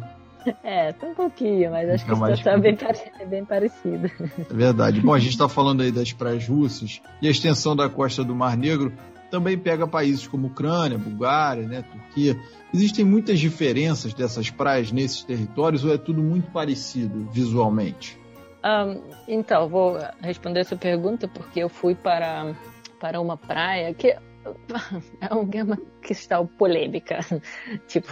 É, só um pouquinho, mas acho que a situação é bem, é bem parecida. É verdade. Bom, a gente está falando aí das praias russas e a extensão da costa do Mar Negro também pega países como Ucrânia, Bulgária, né, Turquia. Existem muitas diferenças dessas praias nesses territórios ou é tudo muito parecido visualmente? Um, então, vou responder essa pergunta porque eu fui para, para uma praia que é uma questão polêmica. tipo,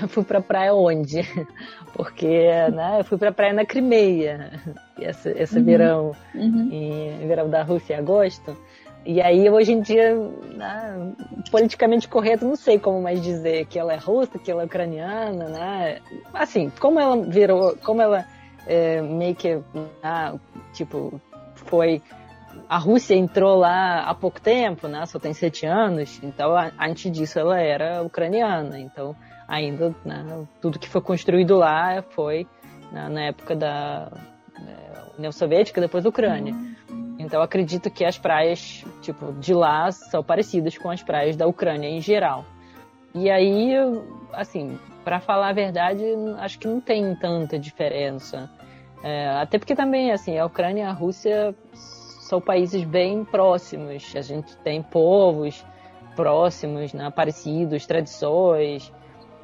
eu fui para a praia onde? Porque né, eu fui para a praia na Crimeia, esse, esse uhum. verão, uhum. Em, verão da Rússia, em agosto. E aí, hoje em dia, né, politicamente correto, não sei como mais dizer que ela é russa, que ela é ucraniana, né? Assim, como ela virou, como ela é, meio que, ah, tipo, foi. A Rússia entrou lá há pouco tempo, né? Só tem sete anos. Então, antes disso, ela era ucraniana. Então, ainda, né, tudo que foi construído lá foi né, na época da é, União Soviética, depois da Ucrânia. Então, acredito que as praias, tipo, de lá são parecidas com as praias da Ucrânia em geral. E aí, assim, para falar a verdade, acho que não tem tanta diferença. É, até porque também, assim, a Ucrânia e a Rússia são países bem próximos. A gente tem povos próximos, né, parecidos, tradições.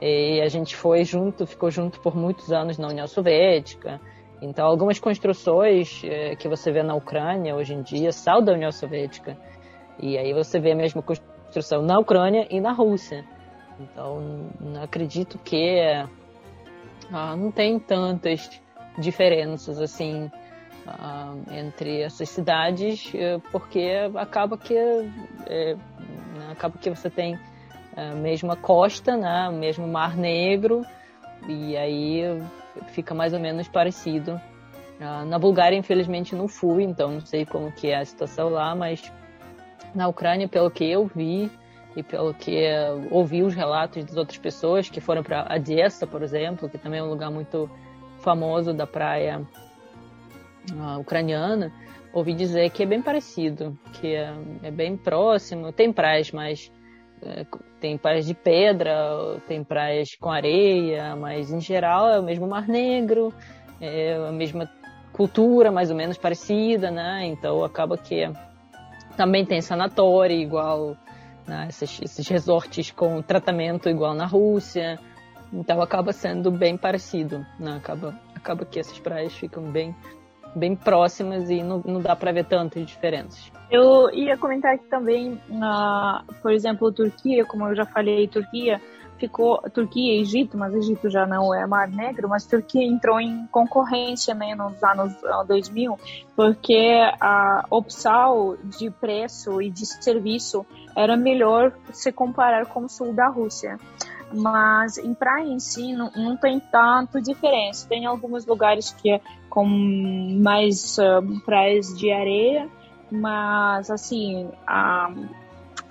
E a gente foi junto, ficou junto por muitos anos na União Soviética. Então, algumas construções é, que você vê na Ucrânia hoje em dia são da União Soviética. E aí você vê a mesma construção na Ucrânia e na Rússia. Então, acredito que ah, não tem tantas diferenças assim uh, entre essas cidades, eh, porque acaba que é, acaba que você tem a mesma costa, né, o mesmo Mar Negro, e aí fica mais ou menos parecido. Uh, na Bulgária, infelizmente, não fui, então não sei como que é a situação lá, mas na Ucrânia, pelo que eu vi e pelo que ouvi os relatos das outras pessoas que foram para Odessa, por exemplo, que também é um lugar muito famoso da praia uh, ucraniana, ouvi dizer que é bem parecido, que é, é bem próximo. Tem praias mais. É, tem praias de pedra, tem praias com areia, mas em geral é o mesmo Mar Negro, é a mesma cultura mais ou menos parecida, né? Então acaba que também tem sanatório igual, né? esses, esses resorts com tratamento igual na Rússia. Então acaba sendo bem parecido, né? Acaba, acaba que essas praias ficam bem, bem próximas e não, não dá para ver tantas diferenças. Eu ia comentar aqui também, uh, por exemplo, Turquia, como eu já falei, Turquia ficou Turquia e Egito, mas Egito já não é Mar Negro, mas Turquia entrou em concorrência né, nos anos 2000, porque a opção de preço e de serviço era melhor se comparar com o sul da Rússia mas em praia em si não, não tem tanto diferença. Tem alguns lugares que é com mais uh, praias de areia, mas assim a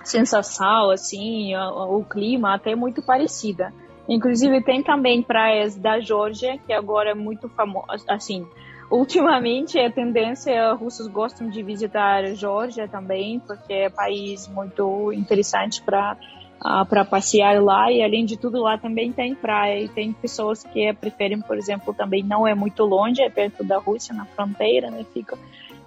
sensação, assim, o, o clima até é muito parecida. Inclusive tem também praias da Geórgia, que agora é muito famosa, assim, ultimamente a tendência, russos gostam de visitar a Geórgia também, porque é um país muito interessante para uh, para passear lá e além de tudo lá também tem praia e tem pessoas que preferem, por exemplo, também não é muito longe, é perto da Rússia, na fronteira, né, fica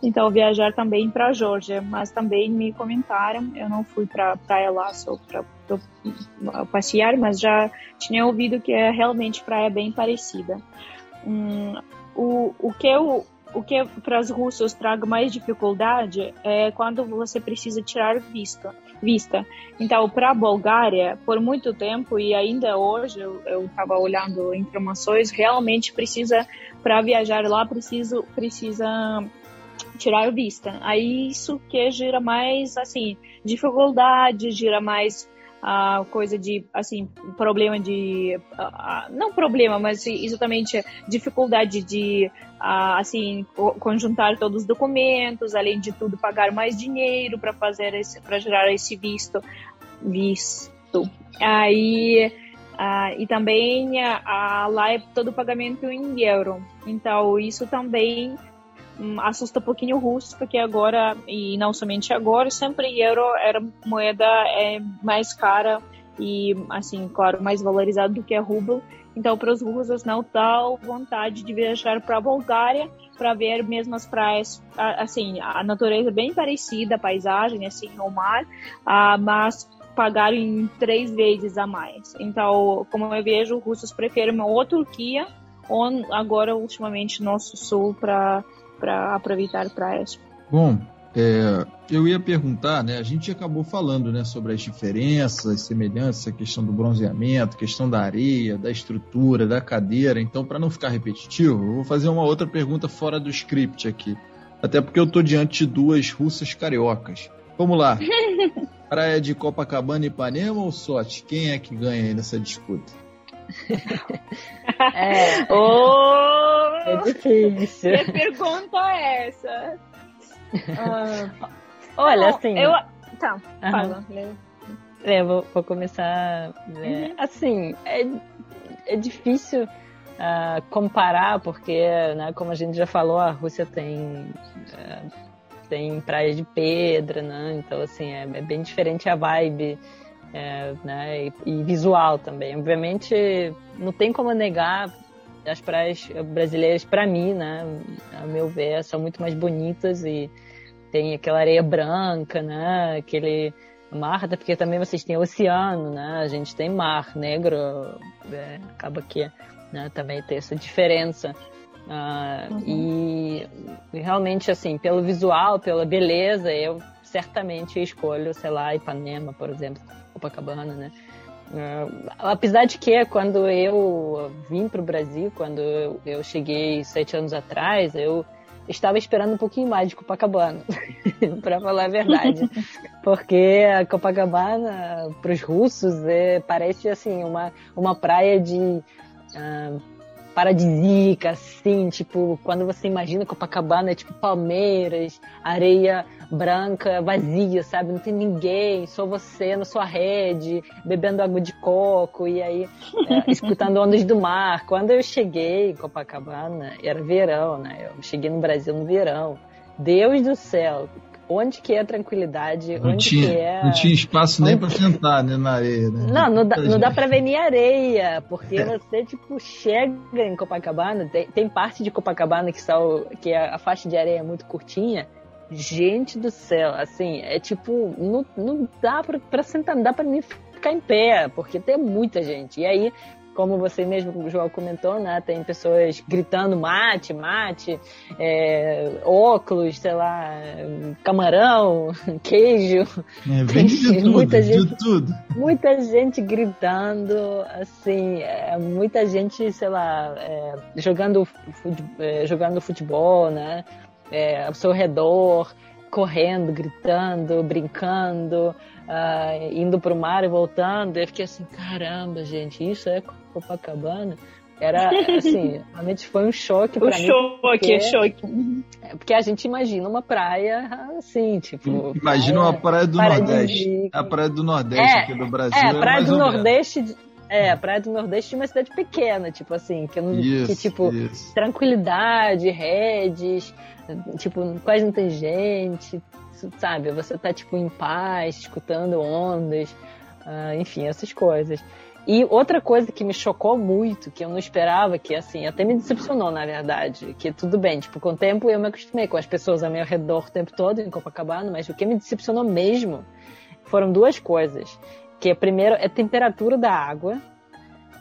então viajar também para a Geórgia, mas também me comentaram, eu não fui para praia lá só para passear, mas já tinha ouvido que é realmente praia bem parecida. Hum, o, o que eu o que para os russos traga mais dificuldade é quando você precisa tirar vista. vista. Então, para a Bulgária, por muito tempo e ainda hoje, eu estava olhando informações, realmente precisa, para viajar lá, preciso, precisa tirar vista. Aí isso que gera mais, assim, dificuldade, gera mais a coisa de assim problema de uh, não problema mas exatamente dificuldade de uh, assim conjuntar todos os documentos além de tudo pagar mais dinheiro para fazer para gerar esse visto visto aí e também lá é todo pagamento em euro então isso também assusta um pouquinho o russo, porque agora, e não somente agora, sempre euro era moeda é, mais cara e, assim, claro, mais valorizada do que a rublo. Então, para os russos não dá vontade de viajar para a Bulgária para ver mesmo as praias, assim, a natureza bem parecida, a paisagem, assim, o mar, uh, mas pagarem três vezes a mais. Então, como eu vejo, os russos preferem ou Turquia ou agora, ultimamente, nosso sul para para aproveitar praias. Bom, é, eu ia perguntar, né? A gente acabou falando, né, sobre as diferenças, as semelhanças, a questão do bronzeamento, a questão da areia, da estrutura, da cadeira. Então, para não ficar repetitivo, eu vou fazer uma outra pergunta fora do script aqui. Até porque eu estou diante de duas russas cariocas. Vamos lá. Praia de Copacabana e Ipanema ou Sote? Quem é que ganha aí nessa disputa? É. Oh, é difícil. Que pergunta é essa? Ah, Olha, não, assim. Eu... Tá, uhum. fala. É, vou, vou começar. Né? Uhum. Assim, é, é difícil uh, comparar, porque, né, como a gente já falou, a Rússia tem. Uh, tem praias de pedra, né? Então, assim, é, é bem diferente a vibe é, né, e, e, visual também. Obviamente, não tem como negar as praias brasileiras, para mim, né, a meu ver, são muito mais bonitas e tem aquela areia branca, né, aquele mar, até porque também vocês têm oceano, né, a gente tem mar negro, é, acaba que né, também tem essa diferença. Uh, uhum. e, e realmente, assim, pelo visual, pela beleza, eu certamente escolho, sei lá, Ipanema, por exemplo, Copacabana, né? Uh, apesar de que quando eu vim para o Brasil, quando eu, eu, cheguei sete anos atrás, eu estava esperando um pouquinho mais de Copacabana, para falar a verdade, porque a Copacabana para os russos é, parece assim uma uma praia de uh, paradisíaca, assim, tipo, quando você imagina Copacabana é tipo Palmeiras, areia branca, vazia, sabe? Não tem ninguém, só você na sua rede, bebendo água de coco e aí é, escutando ondas do mar. Quando eu cheguei em Copacabana, era verão, né? Eu cheguei no Brasil no verão. Deus do céu, onde que é a tranquilidade, não onde tinha, que é... Não tinha espaço nem para sentar né, na areia, né? Não, não dá, não dá para ver nem areia, porque é. você, tipo, chega em Copacabana, tem, tem parte de Copacabana que, são, que a, a faixa de areia é muito curtinha, gente do céu, assim, é tipo, não, não dá pra, pra sentar, não dá pra nem ficar em pé, porque tem muita gente. E aí, como você mesmo, João, comentou, né? Tem pessoas gritando mate, mate, é, óculos, sei lá, camarão, queijo. É, vende de tudo, muita gente, de tudo. Muita gente gritando, assim, é, muita gente, sei lá, é, jogando, é, jogando futebol, né? é, ao seu redor, correndo, gritando, brincando, uh, indo para o mar e voltando. Eu fiquei assim, caramba, gente, isso é Copacabana? Era assim, realmente foi um choque para mim. Choque, porque, choque. É, porque a gente imagina uma praia assim, tipo. Imagina praia, uma praia do Nordeste. A praia do Nordeste é, aqui do Brasil. É, a praia do Nordeste. É, a Praia do Nordeste é uma cidade pequena, tipo assim, que, não, isso, que tipo, isso. tranquilidade, redes, tipo, quase não tem gente, sabe? Você tá, tipo, em paz, escutando ondas, uh, enfim, essas coisas. E outra coisa que me chocou muito, que eu não esperava, que assim, até me decepcionou, na verdade, que tudo bem, tipo, com o tempo eu me acostumei com as pessoas ao meu redor o tempo todo em Copacabana, mas o que me decepcionou mesmo foram duas coisas. Que primeiro é a temperatura da água,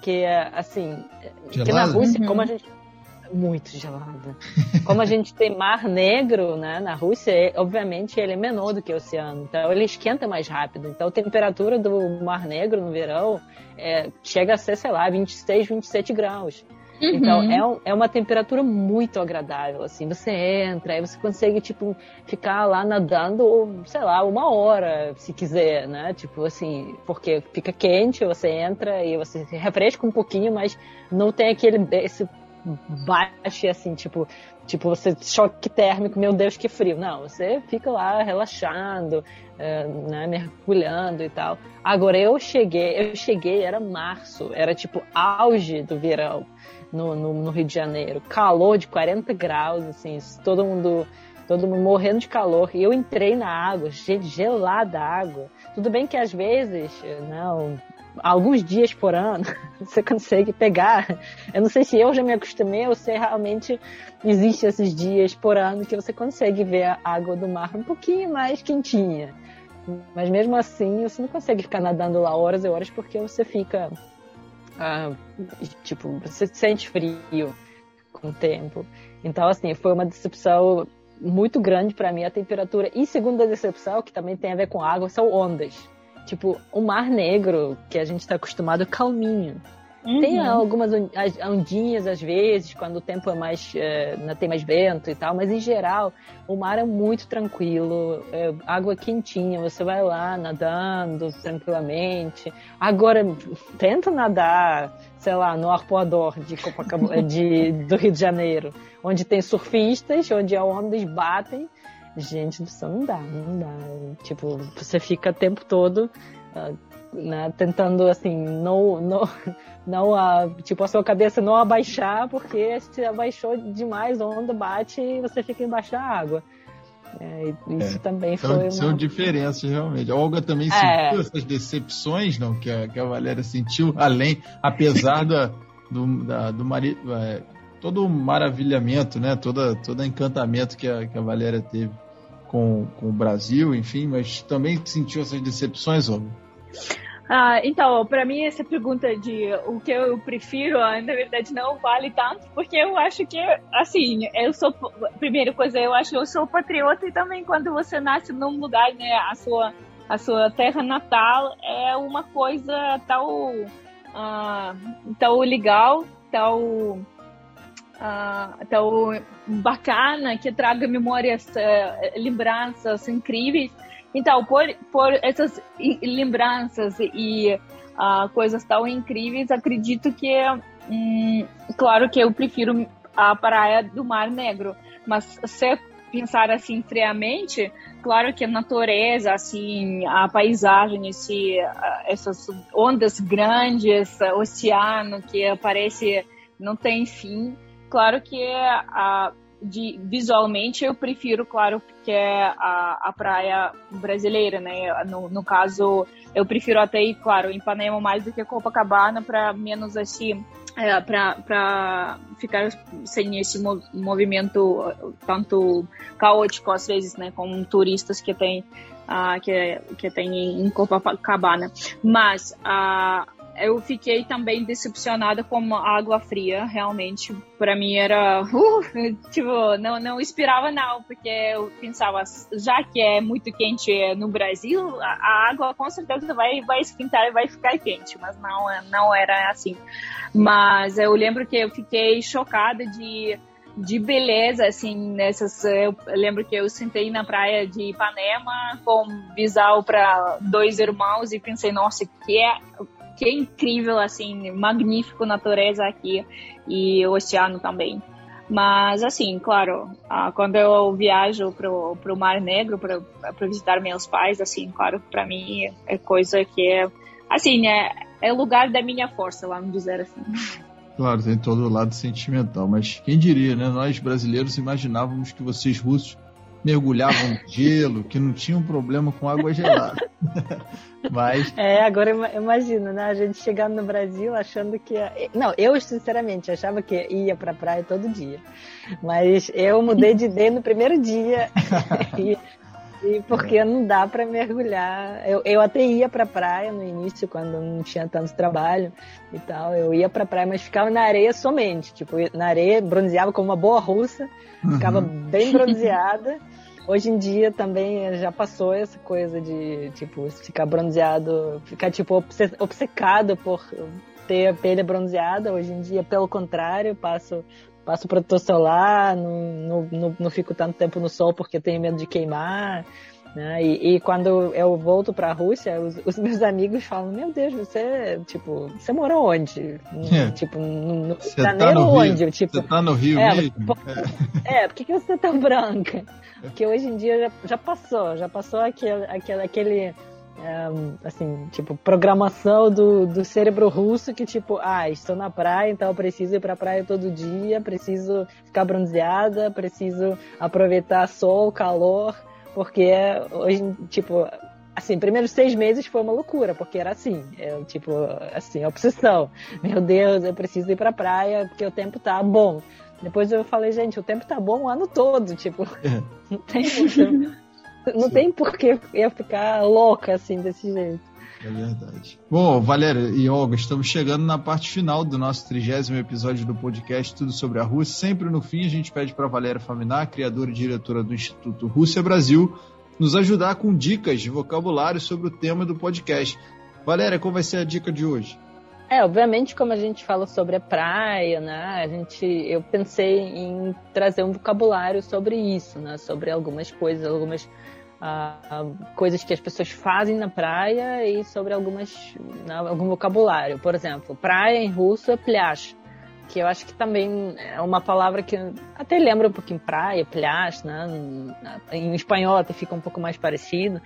que é assim, Gelado? que na Rússia, uhum. como a gente muito gelada. Como a gente tem mar negro né, na Rússia, é, obviamente ele é menor do que o oceano, então ele esquenta mais rápido. Então a temperatura do mar negro no verão é, chega a ser, sei lá, 26, 27 graus. Uhum. Então é, um, é, uma temperatura muito agradável, assim, você entra, aí você consegue, tipo, ficar lá nadando, sei lá, uma hora, se quiser, né, tipo assim, porque fica quente, você entra e você se refresca um pouquinho, mas não tem aquele, esse baixe assim, tipo, tipo, você choque térmico, meu Deus, que frio. Não, você fica lá relaxando, é, né, mergulhando e tal. Agora eu cheguei, eu cheguei, era março, era tipo auge do verão no, no, no Rio de Janeiro. Calor de 40 graus, assim, todo mundo todo mundo morrendo de calor. E eu entrei na água, gelada a água. Tudo bem que às vezes, não, alguns dias por ano, você consegue pegar. Eu não sei se eu já me acostumei ou se realmente existe esses dias por ano que você consegue ver a água do mar um pouquinho mais quentinha. Mas mesmo assim, você não consegue ficar nadando lá horas e horas porque você fica. Ah, tipo, você sente frio com o tempo. Então, assim, foi uma decepção muito grande para mim a temperatura. E segunda decepção, que também tem a ver com água, são ondas Tipo, o Mar Negro, que a gente está acostumado, calminho. Uhum. Tem algumas ondinhas às vezes, quando o tempo é mais. É, tem mais vento e tal, mas em geral o mar é muito tranquilo, é, água quentinha, você vai lá nadando tranquilamente. Agora, tenta nadar, sei lá, no arpoador de Copacabana, de, do Rio de Janeiro, onde tem surfistas, onde as ondas batem Gente do céu, não dá, não dá. Tipo, você fica o tempo todo uh, né, tentando, assim, não, não, não a, tipo, a sua cabeça não abaixar, porque se abaixou demais, a onda bate e você fica embaixo da água. É, isso é, também foi são, uma... São diferenças, realmente. A Olga também é. sentiu essas decepções, não? Que a, que a Valéria sentiu, além, apesar da, do, da, do marido... É, todo o maravilhamento, né? Todo, todo encantamento que a, que a Valéria teve com, com o Brasil, enfim, mas também sentiu essas decepções, Olga? Ah, então, para mim essa pergunta de o que eu prefiro, ah, na verdade não vale tanto, porque eu acho que, assim, eu sou, primeira coisa, eu acho que eu sou patriota e também quando você nasce num lugar, né, a sua, a sua terra natal é uma coisa tão, uh, tão legal, tão uh, tão bacana, que traga memórias, uh, lembranças incríveis. Então, por, por essas lembranças e uh, coisas tão incríveis, acredito que, hum, claro que eu prefiro a praia do Mar Negro, mas se pensar assim friamente, claro que a natureza, assim, a paisagem, esse, essas ondas grandes, oceano que aparece não tem fim, Claro que a, de, visualmente eu prefiro, claro, que é a, a praia brasileira, né? No, no caso, eu prefiro até ir, claro, em Ipanema mais do que Copacabana para menos assim, é, para ficar sem esse movimento tanto caótico às vezes, né? Com turistas que tem, uh, que, que tem em Copacabana. Mas uh, eu fiquei também decepcionada com a água fria, realmente. Para mim era, uh, tipo, não, não esperava não, porque eu pensava, já que é muito quente no Brasil, a, água com certeza vai, vai esquentar e vai ficar quente, mas não, não era assim. Mas eu lembro que eu fiquei chocada de de beleza, assim, nessas. Eu lembro que eu sentei na praia de Ipanema com bisal para dois irmãos e pensei, nossa, que é que é incrível, assim, magnífico natureza aqui e o oceano também. Mas, assim, claro, ah, quando eu viajo pro, pro Mar Negro para visitar meus pais, assim, claro, para mim é coisa que é, assim, é, é o lugar da minha força, vamos dizer assim. Claro, tem todo o lado sentimental, mas quem diria, né? Nós brasileiros imaginávamos que vocês russos mergulhavam no gelo, que não tinham problema com água gelada. Mas. É, agora imagina, né? A gente chegando no Brasil achando que. Ia... Não, eu sinceramente achava que ia pra praia todo dia. Mas eu mudei de ideia no primeiro dia. e, e porque não dá para mergulhar. Eu, eu até ia pra praia no início, quando não tinha tanto trabalho e tal. Eu ia pra praia, mas ficava na areia somente. Tipo, na areia, bronzeava como uma boa russa, ficava uhum. bem bronzeada. Hoje em dia também já passou essa coisa de, tipo, ficar bronzeado, ficar, tipo, obcecado por ter a pele bronzeada. Hoje em dia, pelo contrário, passo, passo protetor solar, não, não, não, fico tanto tempo no sol porque tenho medo de queimar. Né? E, e, quando eu volto para a Rússia, os, os, meus amigos falam: Meu Deus, você tipo, você morou onde? É. Tipo, no, no tá no onde? Rio. Tipo, você tá no Rio é, mesmo? Por, é. é, por que, que você tá branca? Porque hoje em dia já, já passou, já passou aquele, aquele, aquele assim, tipo, programação do, do cérebro russo que, tipo, ah, estou na praia, então preciso ir pra praia todo dia, preciso ficar bronzeada, preciso aproveitar sol, calor, porque hoje, tipo, assim, primeiros seis meses foi uma loucura, porque era assim, eu, tipo, assim, obsessão. Meu Deus, eu preciso ir pra praia porque o tempo tá bom. Depois eu falei, gente, o tempo tá bom o ano todo, tipo, é. não tem não tem por que eu ficar louca assim desse jeito. É verdade. Bom, Valéria e Olga, estamos chegando na parte final do nosso trigésimo episódio do podcast Tudo sobre a Rússia. Sempre no fim a gente pede para Valéria Faminar, criadora e diretora do Instituto Rússia Brasil, nos ajudar com dicas de vocabulário sobre o tema do podcast. Valéria, qual vai ser a dica de hoje? É, obviamente, como a gente fala sobre a praia, né? A gente, eu pensei em trazer um vocabulário sobre isso, né? Sobre algumas coisas, algumas coisas que as pessoas fazem na praia e sobre algumas na, algum vocabulário. Por exemplo, praia em russo é plyazh, que eu acho que também é uma palavra que até lembra um pouquinho praia, plyazh, né? Em espanhol até fica um pouco mais parecido.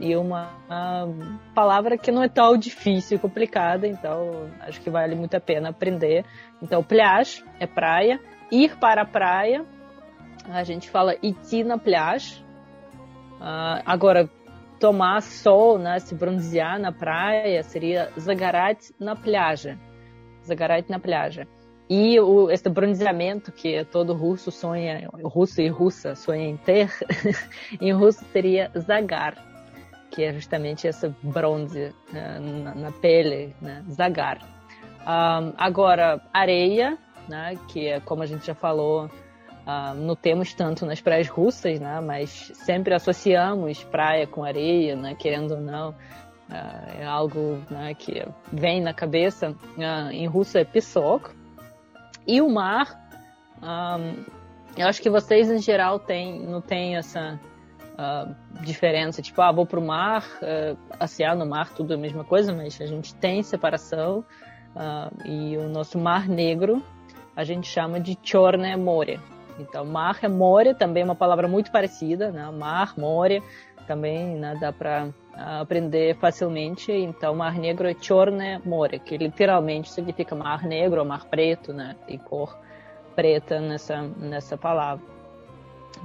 E uma, uma, palavra que não é tão difícil e complicada, então acho que vale muito a pena aprender. Então, plyazh é praia. Ir para a praia, a gente fala iti na plyazh, Uh, agora, tomar sol, né? Se bronzear na praia seria загорать na pляже загорать na pляже. E o, esse bronzeamento que todo russo sonha, russo e russa sonha em ter, em russo seria zagar, que é justamente esse bronze né, na, na, pele, né, zagar. Um, agora, areia, né, que é como a gente já falou, uh, não temos tanto nas praias russas, né, mas sempre associamos praia com areia, né, querendo ou não. Uh, é algo né, que vem na cabeça. Uh, em russo é pisok. E o mar, um, eu acho que vocês em geral tem, não tem essa diferença. Tipo, ah, vou pro mar, uh, no mar, tudo é a mesma coisa, mas a gente tem separação. e o nosso mar negro a gente chama de Chorne More. Então, mar é more, também uma palavra muito parecida, né? Mar, more, também né, dá para aprender facilmente. Então, Mar Negro é Chorne More, que literalmente significa Mar Negro Mar Preto, né? Tem cor preta nessa, nessa palavra.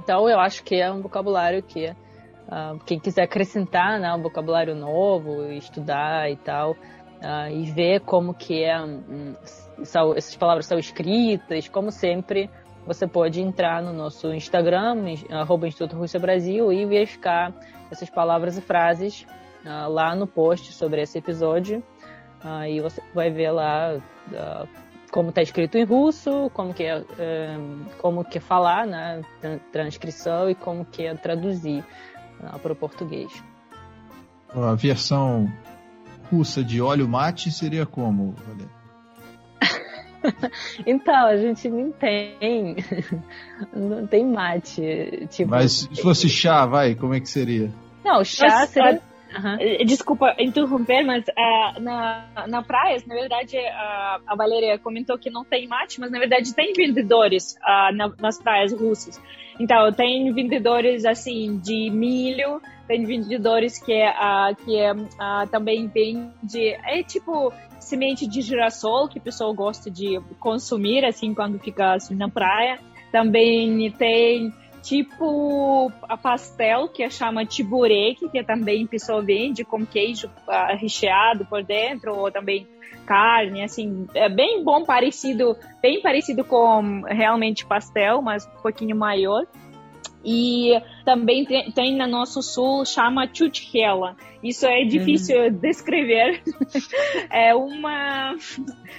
Então, eu acho que é um vocabulário que uh, quem quiser acrescentar né, um vocabulário novo, estudar e tal, uh, e ver como que é, um, são, essas palavras são escritas, como sempre, você pode entrar no nosso Instagram, arroba Instituto Rússia Brasil, e verificar essas palavras e frases uh, lá no post sobre esse episódio. Uh, você vai ver lá uh, como está escrito em russo, como que é, como que é falar, né, transcrição e como que é traduzir para o português. A versão russa de óleo mate seria como, Valéria? então, a gente não tem. Não tem mate. Tipo, Mas se fosse chá, vai, como é que seria? Não, chá seria. Uhum. Desculpa interromper, mas uh, na, na praia, na verdade, uh, a Valéria comentou que não tem mate, mas na verdade tem vendedores uh, na, nas praias russas. Então, tem vendedores assim de milho, tem vendedores que, é, que é, também vende. É tipo semente de girassol que o pessoal gosta de consumir assim quando fica assim, na praia. Também tem tipo a pastel que é chama tiburek, que também pessoa vende com queijo uh, recheado por dentro ou também carne, assim, é bem bom, parecido, bem parecido com realmente pastel, mas um pouquinho maior. E também tem, tem no nosso sul, chama chuchela. Isso é difícil uhum. descrever. é uma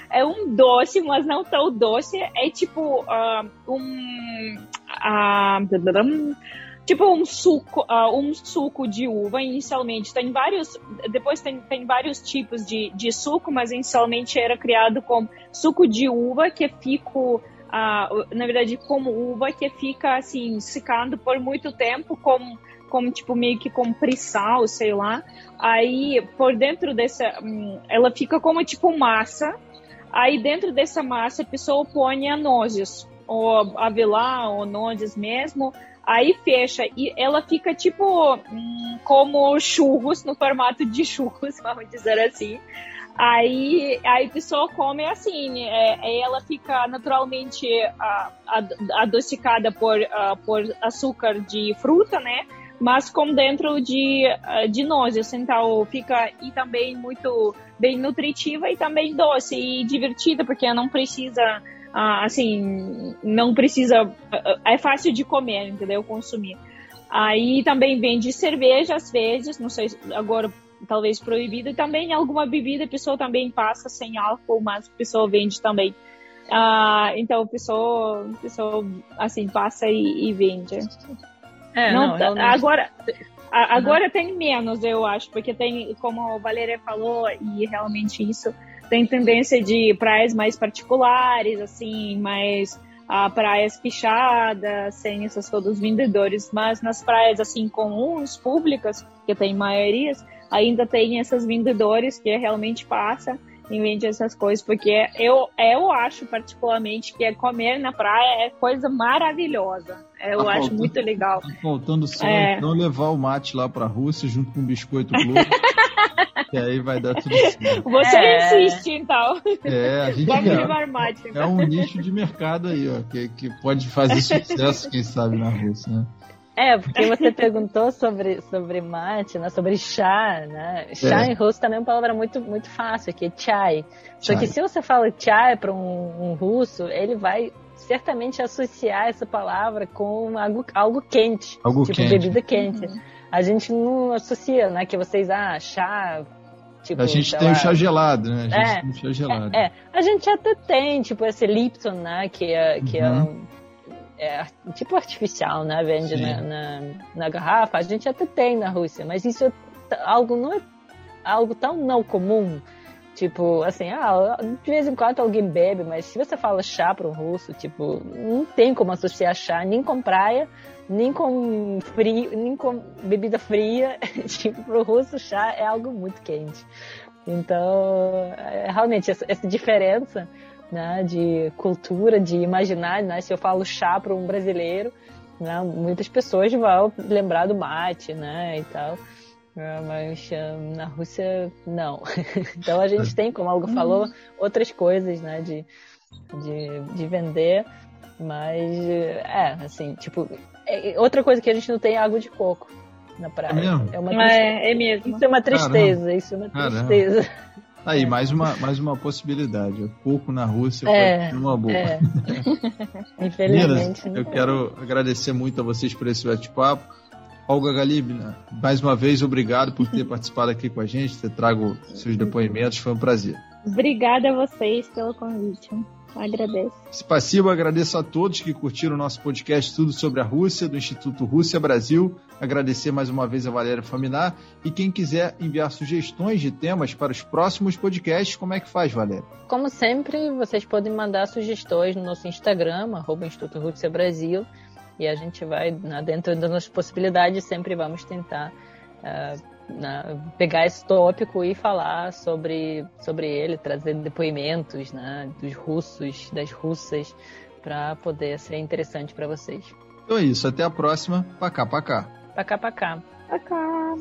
é um doce, mas não tão doce. É tipo uh, um uh, tipo um suco, uh, um suco de uva inicialmente. Tem vários, depois tem, tem vários tipos de, de suco, mas inicialmente era criado com suco de uva que fica na verdade, como uva que fica assim, secando por muito tempo, como, como tipo meio que com prissal, sei lá. Aí por dentro dessa, hum, ela fica como tipo massa. Aí dentro dessa massa a pessoa põe nozes, ou avelã, ou nozes mesmo. Aí fecha e ela fica tipo hum, como churros, no formato de churros, vamos dizer assim. Aí, aí a pessoa come assim, é, ela fica naturalmente adocicada por, por açúcar de fruta, né? Mas com dentro de, de nozes, então fica e também muito bem nutritiva e também doce e divertida, porque não precisa, assim, não precisa, é fácil de comer, entendeu? Consumir. Aí também vende cerveja às vezes, não sei agora talvez proibido. E também alguma bebida a pessoa também passa sem álcool, mas a pessoa vende também. Ah, então a pessoa, a pessoa assim passa e, e vende. É, não, não, não, agora agora uhum. tem menos, eu acho, porque tem, como a Valéria falou, e realmente isso tem tendência de praias mais particulares, assim, mais ah, praias fechadas, sem essas todos vendedores, mas nas praias assim comuns, públicas, que tem maiorias, ainda tem essas vendedores que realmente passa e vende essas coisas, porque eu, eu acho particularmente que é comer na praia é coisa maravilhosa. Eu tá acho faltando, muito legal. Tá faltando só é... então levar o mate lá para a Rússia junto com o biscoito Globo. e aí vai dar tudo certo. Você é... insiste, então. É, a gente Vamos é, levar mate. É um nicho de mercado aí, ó, que, que pode fazer sucesso, quem sabe, na Rússia, né? É, porque você perguntou sobre, sobre mate, né? Sobre chá, né? Chá é. em russo também é uma palavra muito, muito fácil, que é chai. Só que se você fala chai para um, um, russo, ele vai certamente associar essa palavra com algo, algo quente. Algo tipo quente. bebida quente. Uhum. A gente não associa, né? Que vocês, ah, chá, Tipo, a gente tem lá, o chá gelado, né? A gente é, tem o chá gelado. É, é, a gente até tem, tipo, esse Lipton, né? Que é, que é uhum. é um é, tipo artificial, né? Vende na, na, na, garrafa. A gente até tem na Rússia, mas isso é algo não é algo tão não comum. Tipo, assim, ah, de vez em quando alguém bebe, mas se você fala chá para um russo, tipo, não tem como associar chá nem com praia, nem com frio, nem com bebida fria. tipo, para o russo, chá é algo muito quente. Então, é, realmente, essa, essa diferença né, de cultura, de imaginar, né, se eu falo chá para um brasileiro, né, muitas pessoas vão lembrar do mate, né, e tal. É, mas uh, na Rússia, não. então a gente tem, como algo falou, outras coisas, né, de, de, de vender, mas é, assim, tipo, é, outra coisa que a gente não tem é água de coco na praia. É, é uma tristeza. É, é mesmo. Isso é uma tristeza, Caramba. isso é uma tristeza. Caramba. Aí, mais uma, mais uma possibilidade. Pouco na Rússia é, uma boa. É. Infelizmente. eu quero agradecer muito a vocês por esse bate-papo. Olga Galibna, mais uma vez, obrigado por ter participado aqui com a gente, ter trago seus depoimentos, foi um prazer. Obrigada a vocês pelo convite. Agradeço. Spassiba, agradeço a todos que curtiram o nosso podcast Tudo sobre a Rússia, do Instituto Rússia Brasil. Agradecer mais uma vez a Valéria Faminar. E quem quiser enviar sugestões de temas para os próximos podcasts, como é que faz, Valéria? Como sempre, vocês podem mandar sugestões no nosso Instagram, arroba Instituto Rússia Brasil. E a gente vai, né, dentro das nossas possibilidades, sempre vamos tentar. Uh, né, pegar esse tópico e falar sobre, sobre ele, trazer depoimentos né, dos russos, das russas, para poder ser interessante para vocês. Então é isso, até a próxima. Pacá, pacá. Pacá, pacá. Pacá.